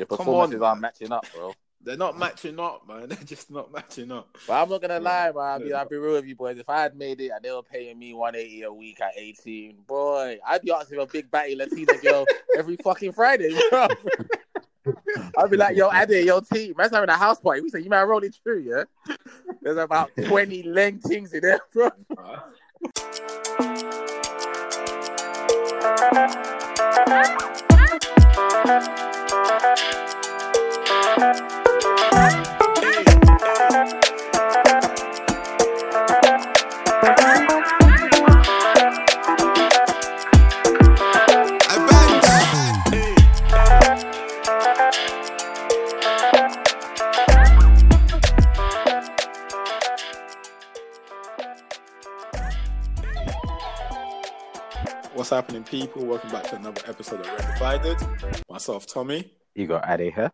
Your Come performances aren't matching up, bro. They're not matching up, man. They're just not matching up. But I'm not gonna Yeah. lie, man. I'll be, I'll be real with you, boys. If I had made it and they were paying me 180 a week at 18, boy, I'd be asking for a big batty Latina girl every fucking Friday, bro. I'd be like, yo, Ade, yo, team, man's having a house party. We say, you might roll it through, yeah? There's about 20 leng things in there, bro. I that. What's happening, people? Welcome back to another episode of Red Divided. Myself, Tommy. You got Ade here.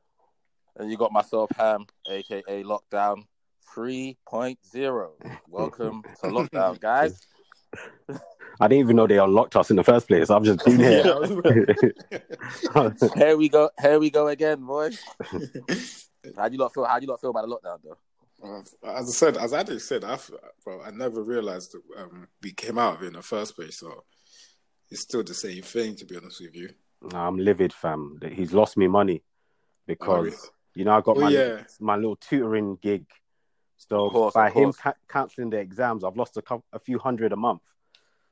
And you got myself, Ham, aka Lockdown 3.0. Welcome to Lockdown, guys. I didn't even know they unlocked us in the first place. I've just been here. Here we go. Here we go again, boys. How do you lot feel? How do you lot feel about the lockdown, though? As I said, as Adi said, I, bro, I never realized that um, we came out of it in the first place. So it's still the same thing, to be honest with you. I'm livid, fam. That He's lost me money because Oh, you know I got Oh, my yeah. my little tutoring gig. So course, by him ca- canceling the exams, I've lost a, cou- a few hundred a month.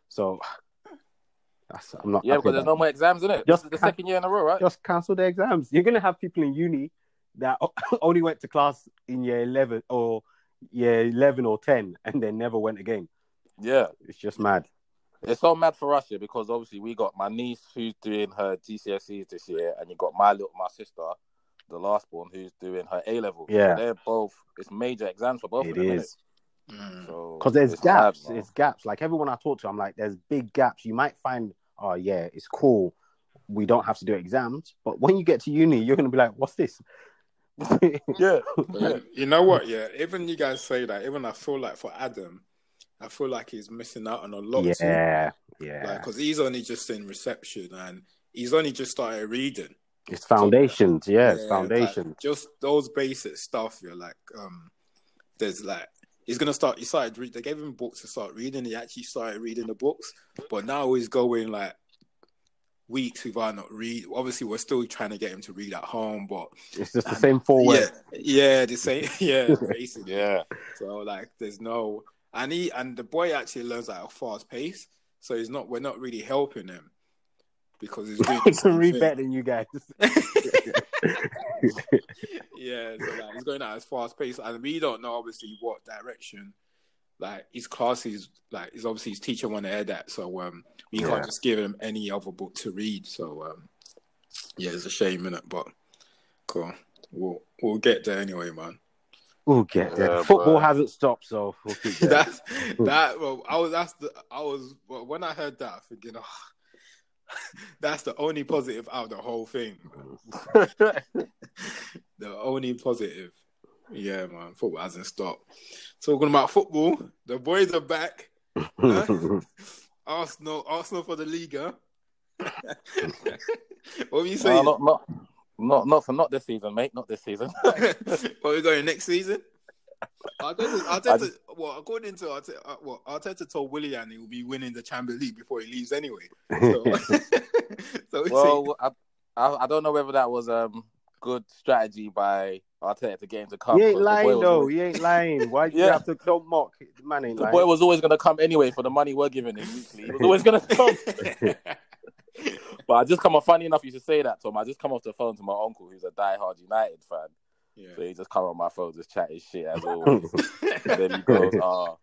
So that's, I'm not. Yeah, because there's about no more exams in it. Just This is the ca- second year in a row, right? just cancel the exams. You're gonna have people in uni that only went to class in year eleven or year eleven or ten, and they never went again. Yeah. It's just mad. It's so mad for us here because obviously we got my niece who's doing her GCSEs this year, and you got my little my sister, the last born, who's doing her A level. Yeah. they're both. It's major exams for both It of them. innit? is. Mm. So because there's it's gaps. man. it's gaps. Like everyone I talk to, I'm like, there's big gaps. You might find, oh yeah, it's cool. We don't have to do exams, but when you get to uni, you're gonna be like, what's this? yeah. But you know what? Yeah, even you guys say that. Even I feel like for Adam, I feel like he's missing out on a lot. too. yeah, yeah. Like, because he's only just in reception and he's only just started reading. it's foundations. Yeah, it's foundations. like, just those basic stuff. You're like, um, there's like, he's gonna start. He started. Read, they gave him books to start reading. He actually started reading the books, but now he's going like weeks without not read. Obviously, we're still trying to get him to read at home, but it's just the same four yeah, words. yeah, the same. Yeah, basically. Yeah. So like, there's no, and he and the boy actually learns at a fast pace. So he's not. We're not really helping him because he's doing the to same read than you guys. yeah, so like he's going at his fast pace, and we don't know obviously what direction. Like his classes, like he's obviously his teacher want to air that, so um, we Yeah. can't just give him any other book to read. So um, yeah, it's a shame, in it, But cool, we'll we'll get there anyway, man. We'll get there. Yeah, Football bro. hasn't stopped, so we'll keep going. That's that. Well, I was that's the I was well, when I heard that, thinking, oh, that's the only positive out of the whole thing. the only positive. Yeah, man. Football hasn't stopped. Talking about football, the boys are back. Arsenal, Arsenal for the Liga. what were you saying? not, not, not, not for not this season, mate. Not this season. what are going next season? Arteta, Arteta, well, according to Arteta, uh, well, Arteta told Willian he will be winning the Champions League before he leaves anyway. So, so well, I, I, I don't know whether that was um good strategy by Arteta to get him to come. he ain't lying was though. always- He ain't lying. Why do you have to don't mock? The man ain't The lying. boy was always going to come anyway for the money we're giving him weekly. He was always going to come. But I just come off. Funny enough, you should say that, Tom. I just come off the phone to my uncle, who's a diehard United fan. So he just come on my phone, just chat his shit as always. then he goes, ah,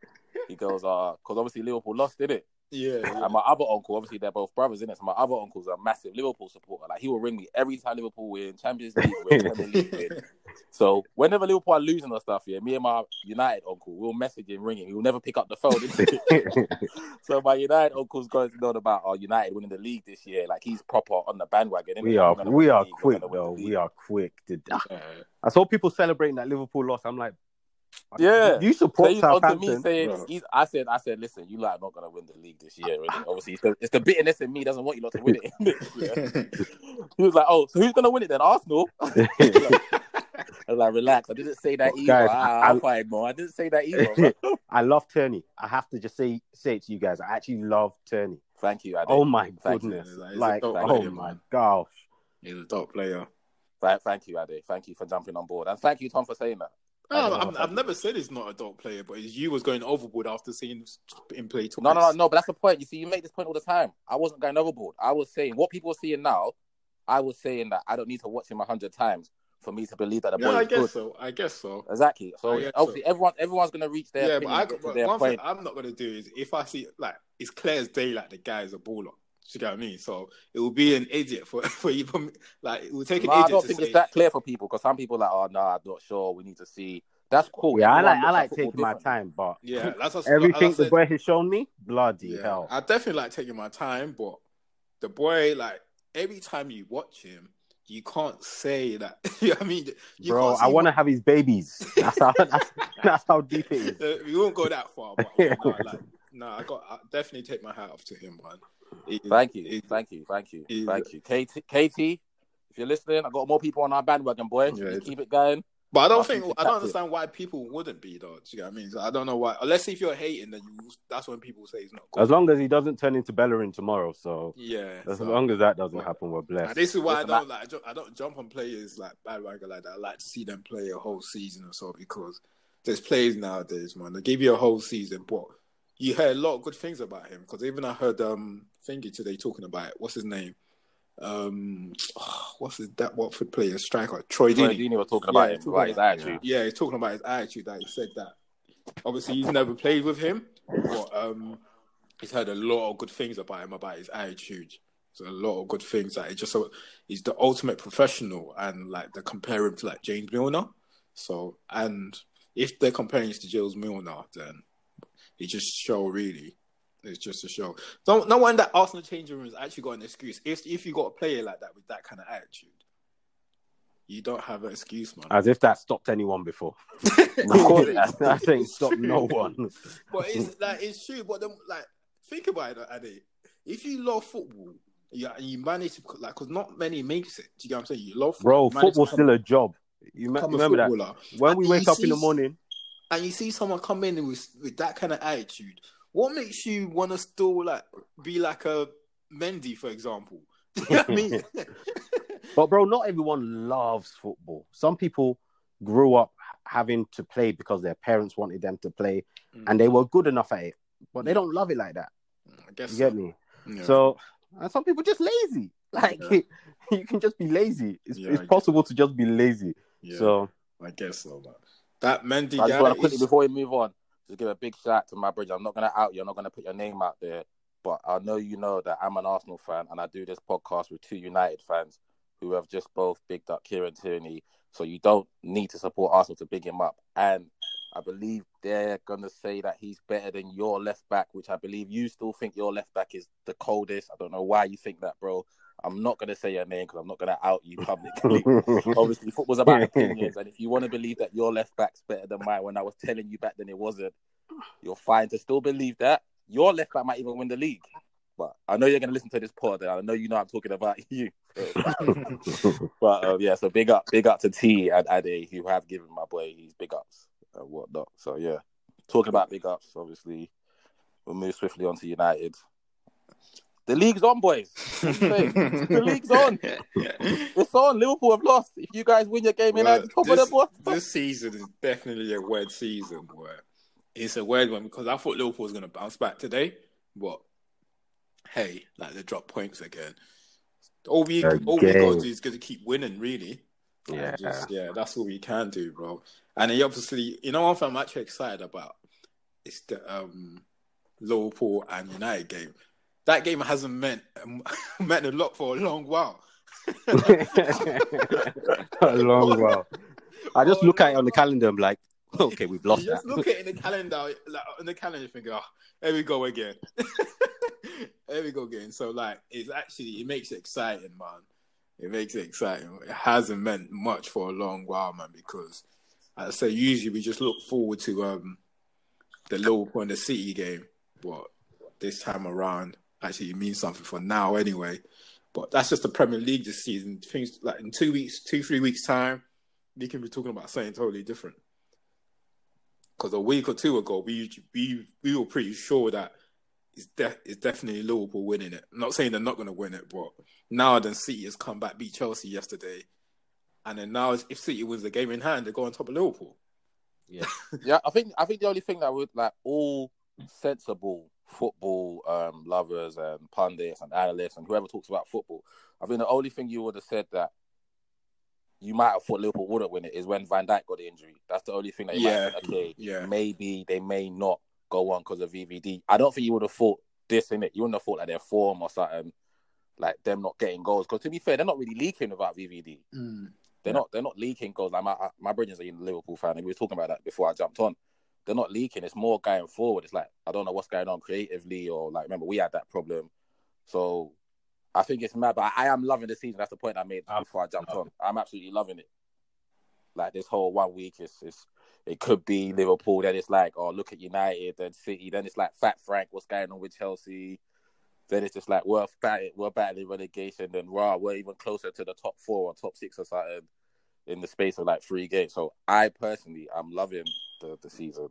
he goes, ah, because obviously Liverpool lost, did it? Yeah, And my other uncle, obviously they're both brothers, in it. So my other uncle's a massive Liverpool supporter. Like he will ring me every time Liverpool win, Champions League win, Premier League win. So whenever Liverpool are losing or stuff, yeah, me and my United uncle will message him, ring him. He will never pick up the phone. so my United uncle's going to know about our United winning the league this year. Like he's proper on the bandwagon. we are we are quick gonna win the though. We are quick. To... yeah. I saw people celebrating that Liverpool loss. I'm like, Yeah. You support Saying onto me Southampton. saying he's, I said I said listen you lot are not gonna win the league this year. Really. Obviously it's the, it's the bitterness in me doesn't want you lot to win it. He was like, oh, so who's gonna win it then? Arsenal. I was like, relax. I didn't say that either. Guys, ah, I- I'll fight more. I didn't say that either. bro. I love Tierney. I have to just say say it to you guys. I actually love Tierney. Thank you. I did. Oh my Thank goodness! He's a Like, oh player, my man. gosh! He's a top player. Thank, thank you, Ade. Thank you for jumping on board, and thank you, Tom, for saying that. No, i have I've never said he's not a dog player, but you was going overboard after seeing him play twice. No, no, no, no. But that's the point. You see, you make this point all the time. I wasn't going overboard. I was saying what people are seeing now. I was saying that I don't need to watch him a hundred times for me to believe that the boy Yeah, I guess good. so. I guess so. Exactly. So obviously, so. everyone, everyone's going to reach their yeah, but I, opinion, get to but their one point. thing I'm not gonna do is if I see like it's clear as day, like the guy is a baller. Do you get what I mean? So it will be an idiot for for you. For me, like it will take an No, I don't to think say. it's that clear for people because some people are like, oh no, I'm not sure. We need to see. That's cool. Yeah, I like I like football taking my time, but Yeah, that's what, everything as I the boy has shown me, bloody yeah, hell! I definitely like taking my time, but the boy, like every time you watch him, you can't say that. you know I mean, you Bro, I want to have his babies. That's how that's, that's how deep it is. Uh, we won't go that far, but no, like, no, I got I definitely take my hat off to him, man. It- Thank you, it- thank you, thank you, it- thank you, KT. KT, if you're listening, I got more people on our bandwagon, boy. Yeah, Just keep it going. But I don't I'll think I don't captive. understand why people wouldn't be though. Do you know what I mean? So I don't know why. Unless if you're hating, then you, that's when people say it's not good. As long as he doesn't turn into Bellerin tomorrow, so yeah. as so- long as that doesn't Well, happen, we're And blessed. this is why I don't like I don't- I don't jump on players like bandwagon like that. I like to see them play a whole season or so because there's players nowadays, man. They give you a whole season, but you heard a lot of good things about him. Because even I heard um Thingy today talking about it. What's his name? Um, what's his that Watford player striker Troy Troy Deeney. Deeney was talking about Yeah, him, talking about his attitude. Yeah, he's talking about his attitude. That he said that. Obviously, he's never played with him, but um, he's heard a lot of good things about him, about his attitude. So a lot of good things that he just so he's the ultimate professional, and like they compare him to like James Milner. So and if they're comparing him to James Milner, then it just show really. It's just a show. No, no one that Arsenal changing room has actually got an excuse. If if you got a player like that with that kind of attitude, you don't have an excuse, man. As if that stopped anyone before. It that ain't stopped no one. But it's like it's true. But then, like, think about it, Ade. If you love football, yeah, and you manage to like, because not many makes it. Do you get what I'm saying? You love football, Bro, football's still a job. You me- remember that? When And we wake up in the morning, and you see someone come in with with that kind of attitude, what makes you want to still like be like a Mendy, for example? You know I mean? But bro, not everyone loves football. Some people grew up having to play because their parents wanted them to play, Mm. and they were good enough at it, but they don't love it like that. I guess You so. get me? Yeah. So, and some people just lazy. Like Yeah. you can just be lazy. It's, Yeah, it's possible to just be lazy. So I guess so, man. That Mendy I just want to quickly is- before we move on, just give a big shout out to my bridge. I'm not gonna out you. I'm not gonna put your name out there, but I know you know that I'm an Arsenal fan, and I do this podcast with two United fans who have just both bigged up Kieran Tierney. So you don't need to support Arsenal to big him up. And I believe they're gonna say that he's better than your left back, which I believe you still think your left back is the coldest. I don't know why you think that, bro. I'm not gonna say your name because I'm not gonna out you publicly. Obviously, football's about opinions, and if you want to believe that your left back's better than mine, when I was telling you back then it wasn't, you're fine to still believe that your left back might even win the league. But I know you're going to listen to this pod, and I know you know I'm talking about you. but um, yeah, so big up, big up to T and Ade who have given my boy his big ups and whatnot. So yeah, talking about big ups, obviously, we'll move swiftly on to United. The league's on, boys. What you saying? the league's on. It's on. Liverpool have lost. If you guys win your game, Well, United top of the this, board. this season is definitely a weird season. Where it's a weird one because I thought Liverpool was going to bounce back today, but hey, like they drop points again. All we all we got to do is going to keep winning, really. Yeah. just, yeah, that's what we can do, bro. And then obviously, you know, one thing I'm actually excited about is the um, Liverpool and United game. That game hasn't meant meant a lot for a long while. a long while. I just look at it on the calendar. I'm like, okay, we've lost just that. look at it in the calendar, like in the calendar, you think, oh, here we go again. here we go again. So like, it's actually it makes it exciting, man. It makes it exciting. It hasn't meant much for a long while, man, because I say usually we just look forward to um the Liverpool and the City game, but this time around actually it means something for now anyway. But that's just the Premier League this season. Things like in two weeks, two three weeks time, we can be talking about something totally different. Because a week or two ago, we we we were pretty sure that it's, de- it's definitely Liverpool winning it. I'm not saying they're not going to win it, but now then City has come back, beat Chelsea yesterday, and then now if City wins the game in hand, they go on top of Liverpool. Yeah, yeah, I think I think the only thing that would like all sensible football um, lovers and pundits and analysts and whoever talks about football, I think the only thing you would have said that you might have thought Liverpool wouldn't win it is when Van Dijk got the injury. That's the only thing that you Yeah, might have said, okay, yeah. maybe they may not go on because of VVD. I don't think you would have thought this in it. You wouldn't have thought like their form or something, like them not getting goals. Because to be fair, they're not really leaking without VVD. They're not. They're not leaking goals. Like my my brothers are a Liverpool fan, and we were talking about that before I jumped on. They're not leaking. It's more going forward. It's like I don't know what's going on creatively, or like remember we had that problem. So I think it's mad, but I, I am loving the season. That's the point I made I'm- before I jumped on. I'm absolutely loving it. Like this whole one week is is it could be Liverpool. Then it's like oh look at United, then City. Then it's like Fat Frank. What's going on with Chelsea? Then it's just like we're battling, we're battling relegation. Then raw, we're even closer to the top four or top six or something in the space of like three games. So I personally, I'm loving the, the season,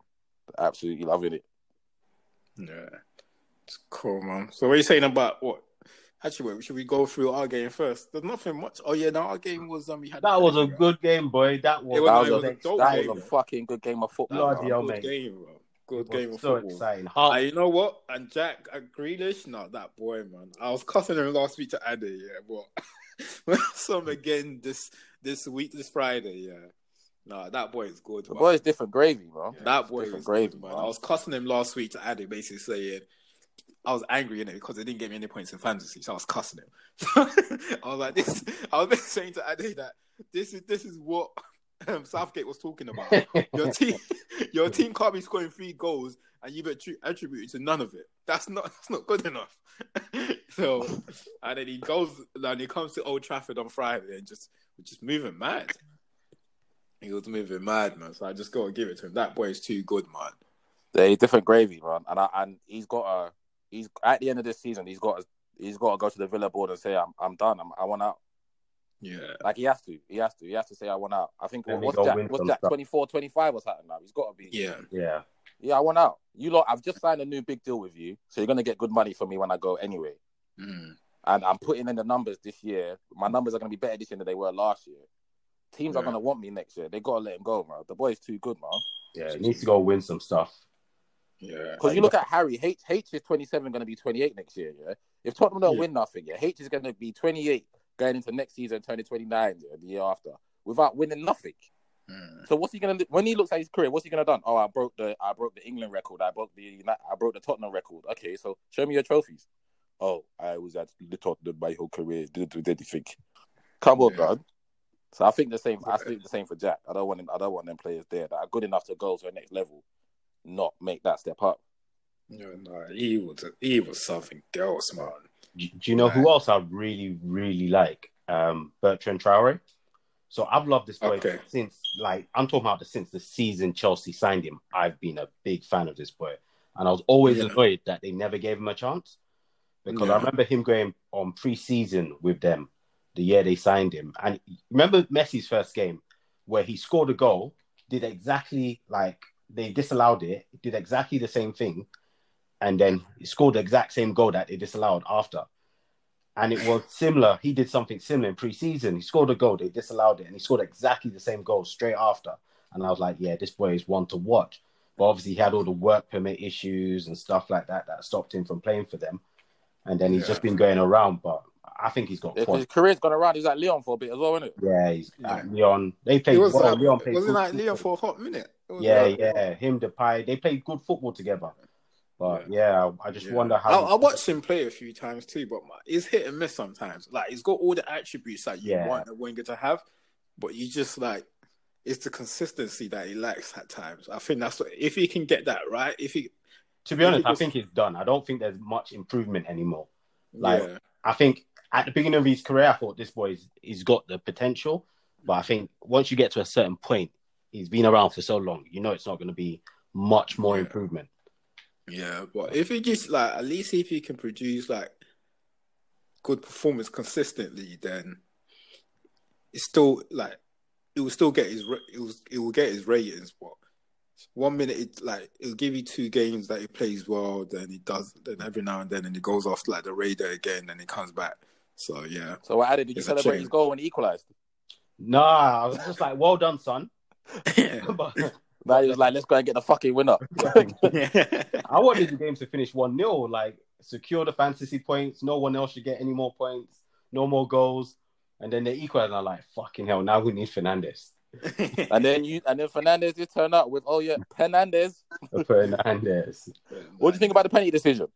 absolutely loving it. Yeah, it's cool, man. So what are you saying about what? Actually, wait, should we go through our game first? There's nothing much. Oh yeah, no, our game was um, we had That was a good game, boy. That was, was- That was, was a, a dope that game, was a fucking good game of football. Bloody hell, good mate. game, bro. Good It was game of so football. exciting. Uh, you know what? And Jack uh, Grealish, no, that boy, man. I was cussing him last week to Ade, yeah, but when I again this this week, this Friday, yeah. No, that boy is good. The boy is different gravy, bro. That boy different is gravy, good, man. I was cussing him last week to Ade, basically saying I was angry in it because they didn't get me any points in fantasy, so I was cussing him. I was like, this. I was saying to Ade that this is this is what um, Southgate was talking about. Your team, your team can't be scoring three goals and you've attri- attributed to none of it. That's not that's not good enough. so, and then he goes and he comes to Old Trafford on Friday and just just moving mad. He was moving mad, man. So I just gotta give it to him. That boy is too good, man. Yeah, he's different gravy, man. And I, and he's got a he's at the end of this season, he's got he's got to go to the Villa board and say I'm I'm done. I'm, I want out. Yeah, Like he has to. He has to. He has to say I want out. I think Let what's that? What's some Jack? 24, 25 or something now. He's got to be. yeah, Yeah. Yeah, I want out. You lot, I've just signed a new big deal with you, so you're gonna get good money from me when I go anyway. Mm. And I'm putting in the numbers this year. My numbers are gonna be better this year than they were last year. Teams are gonna want me next year. They gotta let him go, bro. The boy's too good, man. Yeah. He needs to go win some stuff. yeah. Because you look at Harry, H H is 27, going to be 28 next year. Yeah, if Tottenham don't Yeah. win nothing, yeah, H is going to be 28 going into next season, turning 29 yeah, the year after, without winning nothing. Mm. So what's he going to do when he looks at his career? What's he going to done? Oh, I broke the I broke the England record. I broke the Uni- I broke the Tottenham record. Okay, so show me your trophies. Oh, I was at the Tottenham my whole career. Didn't do anything. Come on, Yeah. man. So I think the same. I think the same for Jack. I don't want him. I don't want them players there that are good enough to go to the next level, not make that step up. No, no, he was he was something else, man. Do do you know who else I really, really like? Um, Bertrand Traore. So I've loved this boy Okay. since, like, I'm talking about the, since the season Chelsea signed him. I've been a big fan of this boy, and I was always Yeah. annoyed that they never gave him a chance because Yeah. I remember him going on pre-season with them the year they signed him, and remember Messi's first game where he scored a goal, did exactly like they disallowed it, did exactly the same thing, and then he scored the exact same goal that they disallowed after. And it was similar. He did something similar in pre-season. He scored a goal, they disallowed it, and he scored exactly the same goal straight after. And I was like, yeah, this boy is one to watch. But obviously, he had all the work permit issues and stuff like that that stopped him from playing for them. And then he's Yeah. just been going around. But I think he's got Yeah, 'cause quite. his career's gone around. He's at Lyon for a bit as well, isn't it? Yeah, he's Yeah. at Lyon. They played He was well. uh, Lyon played wasn't good like Lyon for a hot minute. It was, Yeah, uh, yeah. Him, Depay, they played good football together. But yeah, I just Yeah. wonder how. I watched him play a few times too, but my, he's hit and miss sometimes. Like he's got all the attributes that you Yeah. want a winger to have, but you just like it's the consistency that he lacks at times. I think that's what, if he can get that right. If he, to be honest, he I think it's done. I don't think there's much improvement anymore. Like- yeah, I think at the beginning of his career, I thought this boy's he's got the potential, but I think once you get to a certain point, he's been around for so long. You know, it's not going to be much more Yeah. improvement. Yeah, but if he just like at least if he can produce like good performance consistently, then it's still like it will still get his it will it will get his ratings. But one minute it like it'll give you two games that he plays well, then he does then every now and then and he goes off like the radar again, then he comes back. So yeah, So what added? Did you celebrate shame. his goal when he equalised? Nah, I was just like, well done, son. but Now he was like, let's go and get the fucking winner. I wanted the game to finish 1 0, like secure the fantasy points. No one else should get any more points, no more goals. And then they equal, and I'm like, fucking hell, now we need Fernandes. and then you and then Fernandes just turned up with, oh yeah, Fernandes. Fernandes. What do you think about the penalty decision?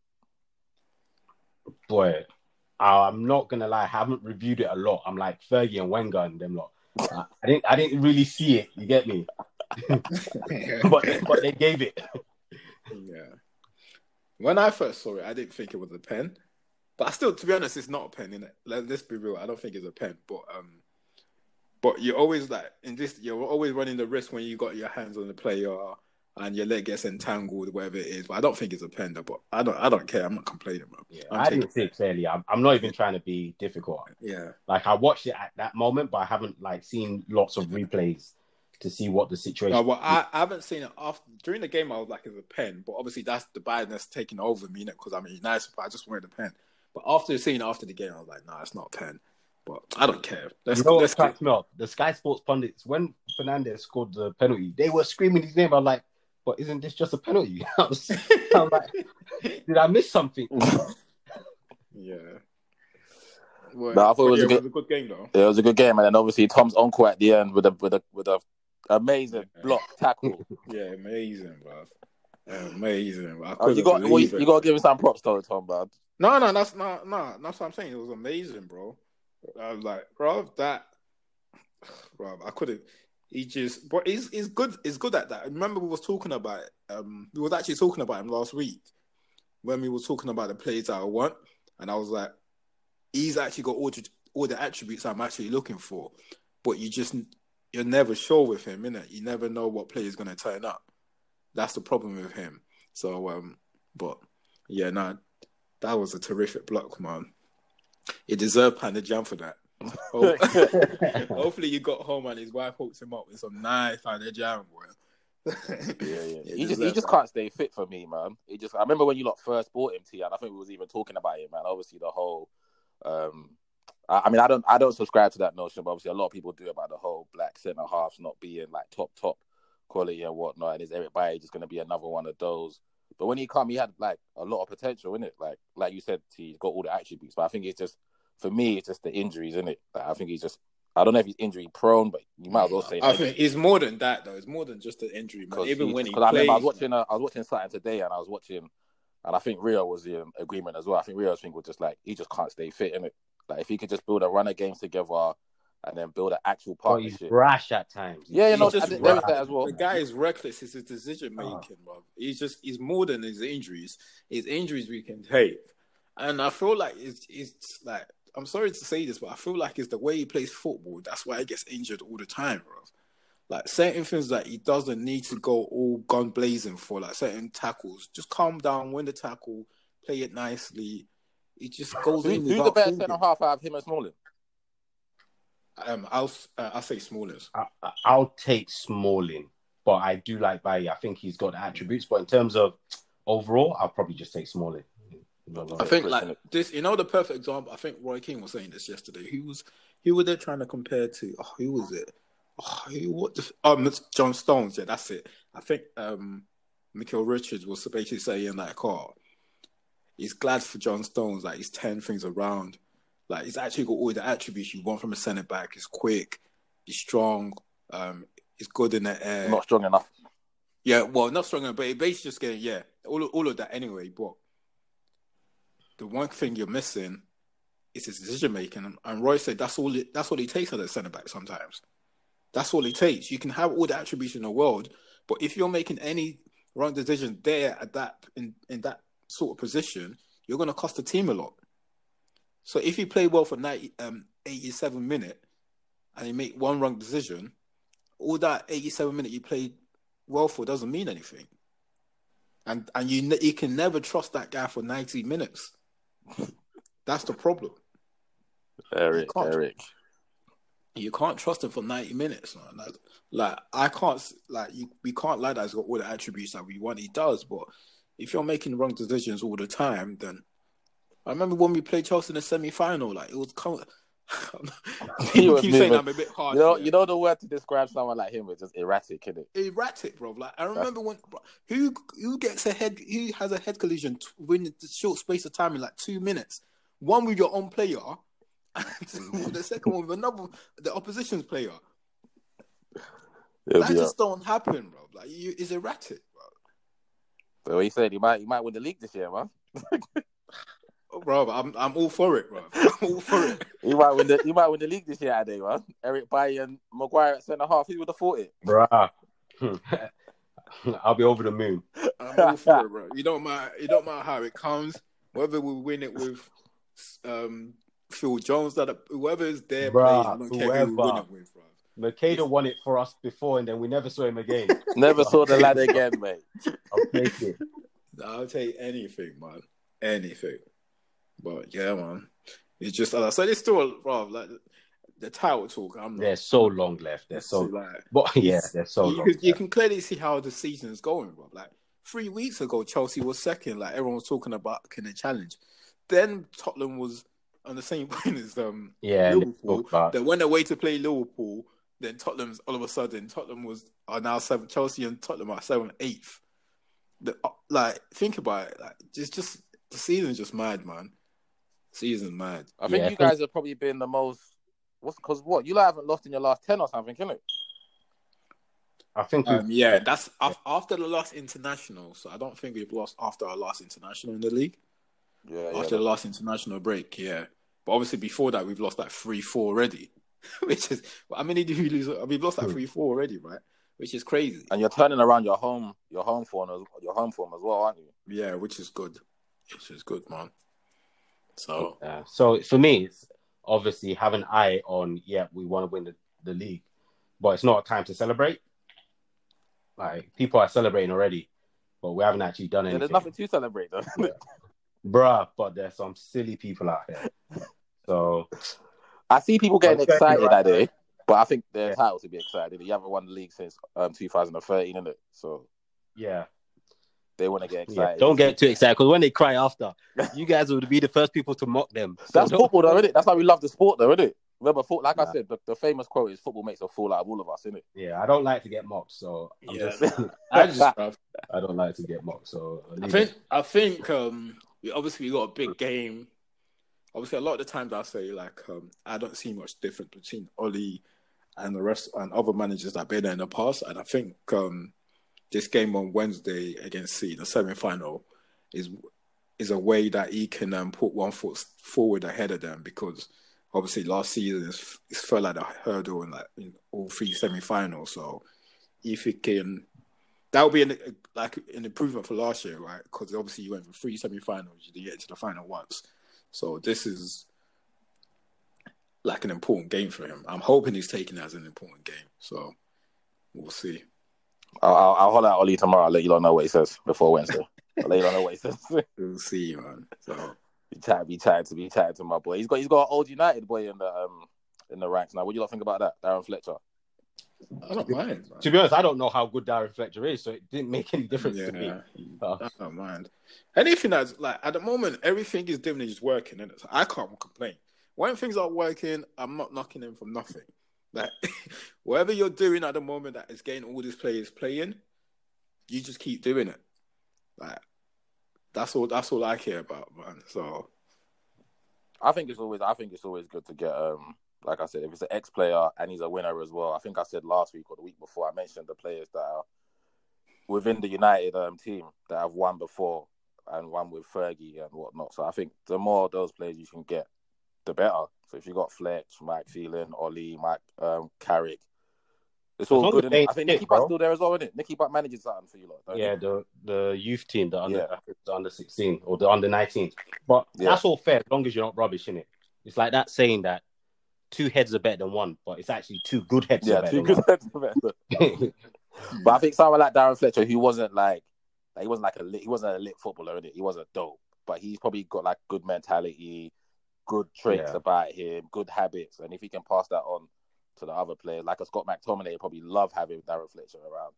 Boy, I'm not gonna lie, I haven't reviewed it a lot. I'm like Fergie and Wenger and them lot. I I didn't I didn't really see it, you get me? but but they gave it. Yeah. When I first saw it, I didn't think it was a pen. But I still, to be honest, it's not a pen, innit? Let, let's be real. I don't think it's a pen. But um, but you're always like in this. You're always running the risk when you got your hands on the player and your leg gets entangled, whatever it is. But I don't think it's a pen. Though, but I don't. I don't care. I'm not complaining, bro. I'm I didn't see it clearly. I'm, I'm not even trying to be difficult. Yeah. Like I watched it at that moment, but I haven't like seen lots of replays to see what the situation. No, well, I, I haven't seen it after during the game. I was like, it's a pen, but obviously that's the biasness taking over me, because I'm a United supporter. I just wanted a pen. But after seeing it after the game, I was like, nah, it's not a pen. But I don't care. Let's, you know let's cracks me up? The Sky Sports pundits, when Fernandes scored the penalty, they were screaming his name. I'm like, but isn't this just a penalty? I was, I'm like, did I miss something? yeah. Well, No, I thought it was a good- it was a good game though. It was a good game, and then obviously Tom's uncle at the end with a with a with a amazing block tackle. Yeah, amazing, bro. Amazing. Bro. Oh, oh, you got well, you, you got to give him some props though, Tom. Bud. No, no, that's not no, that's what I'm saying. It was amazing, bro. I was like, bro, that bro, I couldn't he just but he's he's good he's good at that. I remember we was talking about it, um we was actually talking about him last week when we was talking about the players that I want and I was like, he's actually got all the all the attributes I'm actually looking for. But you just you're never sure with him, innit? You never know what play is gonna turn up. That's the problem with him. So um but yeah, no, that was a terrific block, man. He deserved Panda Jam for that. Ho- Hopefully, you got home and his wife hooked him up with some nice Panda Jam, boy. Yeah, yeah. He He just he just can't stay fit for me, man. He just I remember when you lot first bought him, T, and I think we was even talking about it, man. Obviously, the whole. um I I mean, I don't, I don't subscribe to that notion, but obviously, a lot of people do about the whole black centre halves not being like top, top quality and whatnot. And is Eric Bailly just going to be another one of those? But when he come, he had like a lot of potential in it. Like, like you said, he's got all the attributes. But I think it's just for me, it's just the injuries in it. Like, I think he's just, I don't know if he's injury prone, but you might as well say. I think it's more than that, though. It's more than just the injury, man. Because Even when he because I remember I was watching uh, I was watching something today and I was watching and I think Rio was in agreement as well. I think Rio's thing was just like he just can't stay fit in it. Like if he could just build a runner games together and then build an actual But he's partnership. brash at times. Yeah, you know, just I think rash. that as well. The guy is reckless. It's his decision Uh-huh. making, bro. He's just he's more than his injuries. His injuries we can take, and I feel like it's it's like I'm sorry to say this, but I feel like it's the way he plays football. That's why he gets injured all the time, bro. Like certain things that he doesn't need to go all gun blazing for, like certain tackles. Just calm down, win the tackle, play it nicely. He just goes Who, in who's the best better thinking. centre half out of him and Smalling? Um, I'll uh, I'll say Smallers. I, I- I'll take Smalling, but I do like Bailly. I think he's got the attributes. But in terms of overall, I'll probably just take Smalling. I think like this, you know, the perfect example. I think Roy Keane was saying this yesterday. He was, he was there trying to compare to. Oh, who was it? Oh, who, what? The, oh, John Stones. Yeah, that's it. I think um, Michael Richards was basically saying like, oh, he's glad for John Stones. Like he's turning things around. Like he's actually got all the attributes you want from a centre back. He's quick. He's strong. Um, he's good in the air. not strong enough. Yeah, well, not strong enough, but basically just getting yeah, all all of that anyway. But the one thing you're missing is his decision making, and, Roy said that's all. It, that's all he takes at a centre back. Sometimes that's all he takes. You can have all the attributes in the world, but if you're making any wrong decision there at that in in that sort of position, you're going to cost the team a lot. So if you play well for 90, um, 87 minute and you make one wrong decision, all that 87 minute you played well for doesn't mean anything. And and you you can never trust that guy for 90 minutes. That's the problem. Eric, can't. Eric. You can't trust him for 90 minutes. Man. Like, like I can't like you, we can't lie that he's got all the attributes that we want. He does, but if you're making the wrong decisions all the time, then I remember when we played Chelsea in the semi final, like it was kind of He people keep saying. I'm a bit harsh. You know, you know the word to describe someone like him is just erratic, isn't it? erratic, bro. Like I remember when bro, who who gets a head who has a head collision t- within the short space of time in like two minutes. One with your own player, and mm. the second one with another the opposition's player. It'll that just don't happen, bro. Like you, it's erratic, bro. So he said he might he might win the league this year, man. Bro, I'm I'm all for it, bro. I'm all for it. He might win the he might win the league this year, Ade, man. Eric Bailly and Maguire at centre half. Who would have thought it? Bruh. I'll be over the moon. I'm all for it, bro. You don't matter. It don't matter how it comes. Whether we win it with um, Phil Jones, that whoever is there Bruh, playing, I care who we win whoever. it with, bro. Macheda won it for us before, and then we never saw him again. Never saw the lad again, mate. I'll take it. I'll take anything, man. Anything. But yeah, man. It's just uh, so it's still bro, like the title talk. I'm not. There's so long left. There's so, like but yeah, there's so you, long. can, you can clearly see how the season is going, bro. Like three weeks ago, Chelsea was second. Like everyone was talking about can they challenge. Then Tottenham was on the same point as um Yeah, Liverpool. They went away to play Liverpool. Then Tottenham's all of a sudden Tottenham was are now seven. Chelsea and Tottenham are seventh, eighth. The, like think about it. Like just just the season's just mad, man. Season mad. I think Yeah, you guys have probably been the most. What's because what you lot haven't lost in your last ten or something, can it? I think Um, yeah, that's af- after the last international. So I don't think we've lost after our last international in the league. Yeah, yeah. after the last international break, yeah. But obviously before that, we've lost like three, four already, which is how many did we lose? We've lost like Hmm. three, four already, right? Which is crazy. and you're turning around your home, your home form, as, your home form as well, aren't you? Yeah, which is good. Which is good, man. So Uh, so for me, it's obviously have an eye on. Yeah, we want to win the, the league, but it's not a time to celebrate. Like people are celebrating already, but we haven't actually done Yeah, there's nothing to celebrate though. bruh. But there's some silly people out here. So I see people getting I'm excited right that day, but I think they're Yeah. entitled to be excited. You haven't won the league since um, 2013, isn't it? So yeah, they want to get yeah. excited. Don't get too excited because when they cry after, you guys would be the first people to mock them. So That's don't- football, though, isn't it? That's why we love the sport, though, isn't it? Remember, foot, like I said, the, the famous quote is "Football makes a fool out of all of us," isn't it? Yeah, I don't like to get mocked, so I'm Yeah. just, I just, I don't like to get mocked. So I'll I leave think, it. I think, um, we obviously we got a big game. Obviously, a lot of the times I say like, um, I don't see much difference between Oli and the rest and other managers that have been there in the past, and I think um, this game on Wednesday against C, the semi-final, is is a way that he can um, put one foot forward ahead of them because obviously last season it's, it's felt like a hurdle in like in all three semi-finals. So if he can, that would be an, like an improvement for last year, right? Because obviously you went for three semi-finals, you didn't get to the final once. So this is like an important game for him. I'm hoping he's taking it as an important game. So we'll see. I'll, I'll, I'll holler at Oli tomorrow. I'll let you lot know what he says before Wednesday. I'll let you lot know what he says. We'll see, man. So be chatting, be chatting to be chatting to my boy. He's got he's got an old United boy in the um in the ranks now. What do you lot think about that, Darren Fletcher? I don't mind. Man. To be honest, I don't know how good Darren Fletcher is, so it didn't make any difference to me. Yeah, Uh, I don't mind. Anything that's like at the moment, everything is doing is working, and so I can't complain. When things are working, I'm not knocking him from nothing. Like whatever you're doing at the moment that is getting all these players playing, you just keep doing it. Like that's all. That's all I care about, man. So I think it's always I think it's always good to get um like I said if it's an ex player and he's a winner as well. I think I said last week or the week before I mentioned the players that are within the United um team that have won before and won with Fergie and whatnot. So I think the more those players you can get, the better. So if you got Fletch, Mike Phelan, Ollie, Mike um Carrick, it's all good. as innit? they I think Nicky Butt's still there as well, isn't it? Nicky Butt manages something for you lot. don't you? yeah, the the youth team, the under Yeah. the under sixteen or the under nineteen. But Yeah. that's all fair as long as you're not rubbish in it. It's like that saying that two heads are better than one, but it's actually two good heads Yeah, are two good than heads. one. But I think someone like Darren Fletcher, who wasn't like, like he wasn't like a lit, he wasn't a lit footballer, innit? He wasn't dope, but he's probably got like good mentality, good traits Yeah. about him, good habits, and if he can pass that on to the other players, like a Scott McTominay, he'd probably love having Darren Fletcher around,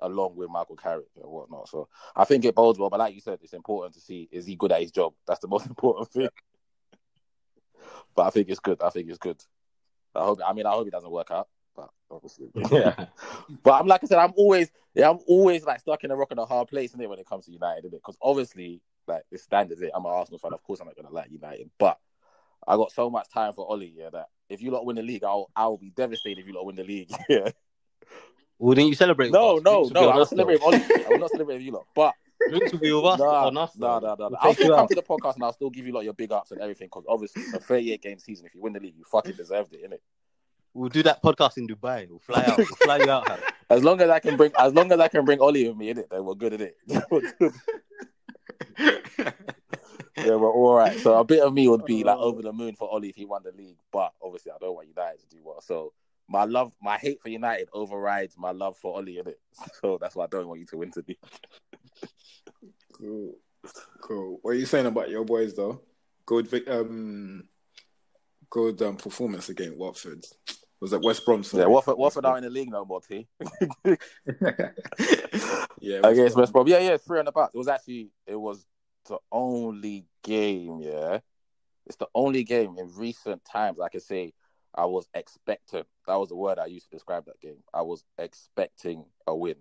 along with Michael Carrick and whatnot. So I think it bodes well. But like you said, it's important to see is he good at his job. That's the most important thing. but I think it's good. I think it's good. I hope. I mean, I hope it doesn't work out. But obviously, yeah. but I'm like I said, I'm always yeah, I'm always like stuck in a rock and a hard place, is it, when it comes to United, is it? Because obviously, like the standard is it. I'm an Arsenal fan, of course I'm not gonna like United, but I got so much time for Ollie, yeah, that if you lot win the league, I'll I'll be devastated if you lot win the league. Yeah. Well, didn't you celebrate? No, with us? no, Drinks will be no, I will celebrate with. Ollie. I will not celebrate with you lot. But Drinks will be with us, nah, on us. nah, nah, nah, nah. We'll I'll still come out. to the podcast and I'll still give you lot your big ups and everything because obviously a 38 game season, if you win the league, you fucking deserved it, innit? We'll do that podcast in Dubai. We'll fly out. We'll fly you out. Harry. As long as I can bring, as long as I can bring Ollie with me, innit? Then we're good, innit? We're good. Yeah, we're all right. So a bit of me would be like Oh. over the moon for Ollie if he won the league, but obviously I don't want United to do well. So my love, my hate for United overrides my love for Ollie in it. So that's why I don't want you to win league. Cool. Cool. What are you saying about your boys though? Good um good um, performance against Watford. Was that West Brom? Yeah, Watford, Watford are in the league no more, T. yeah, Against West Brom. Yeah, yeah, three on the back. It was actually, it was the only game, yeah. It's the only game in recent times I could say I was expectant. That was the word I used to describe that game. I was expecting a win.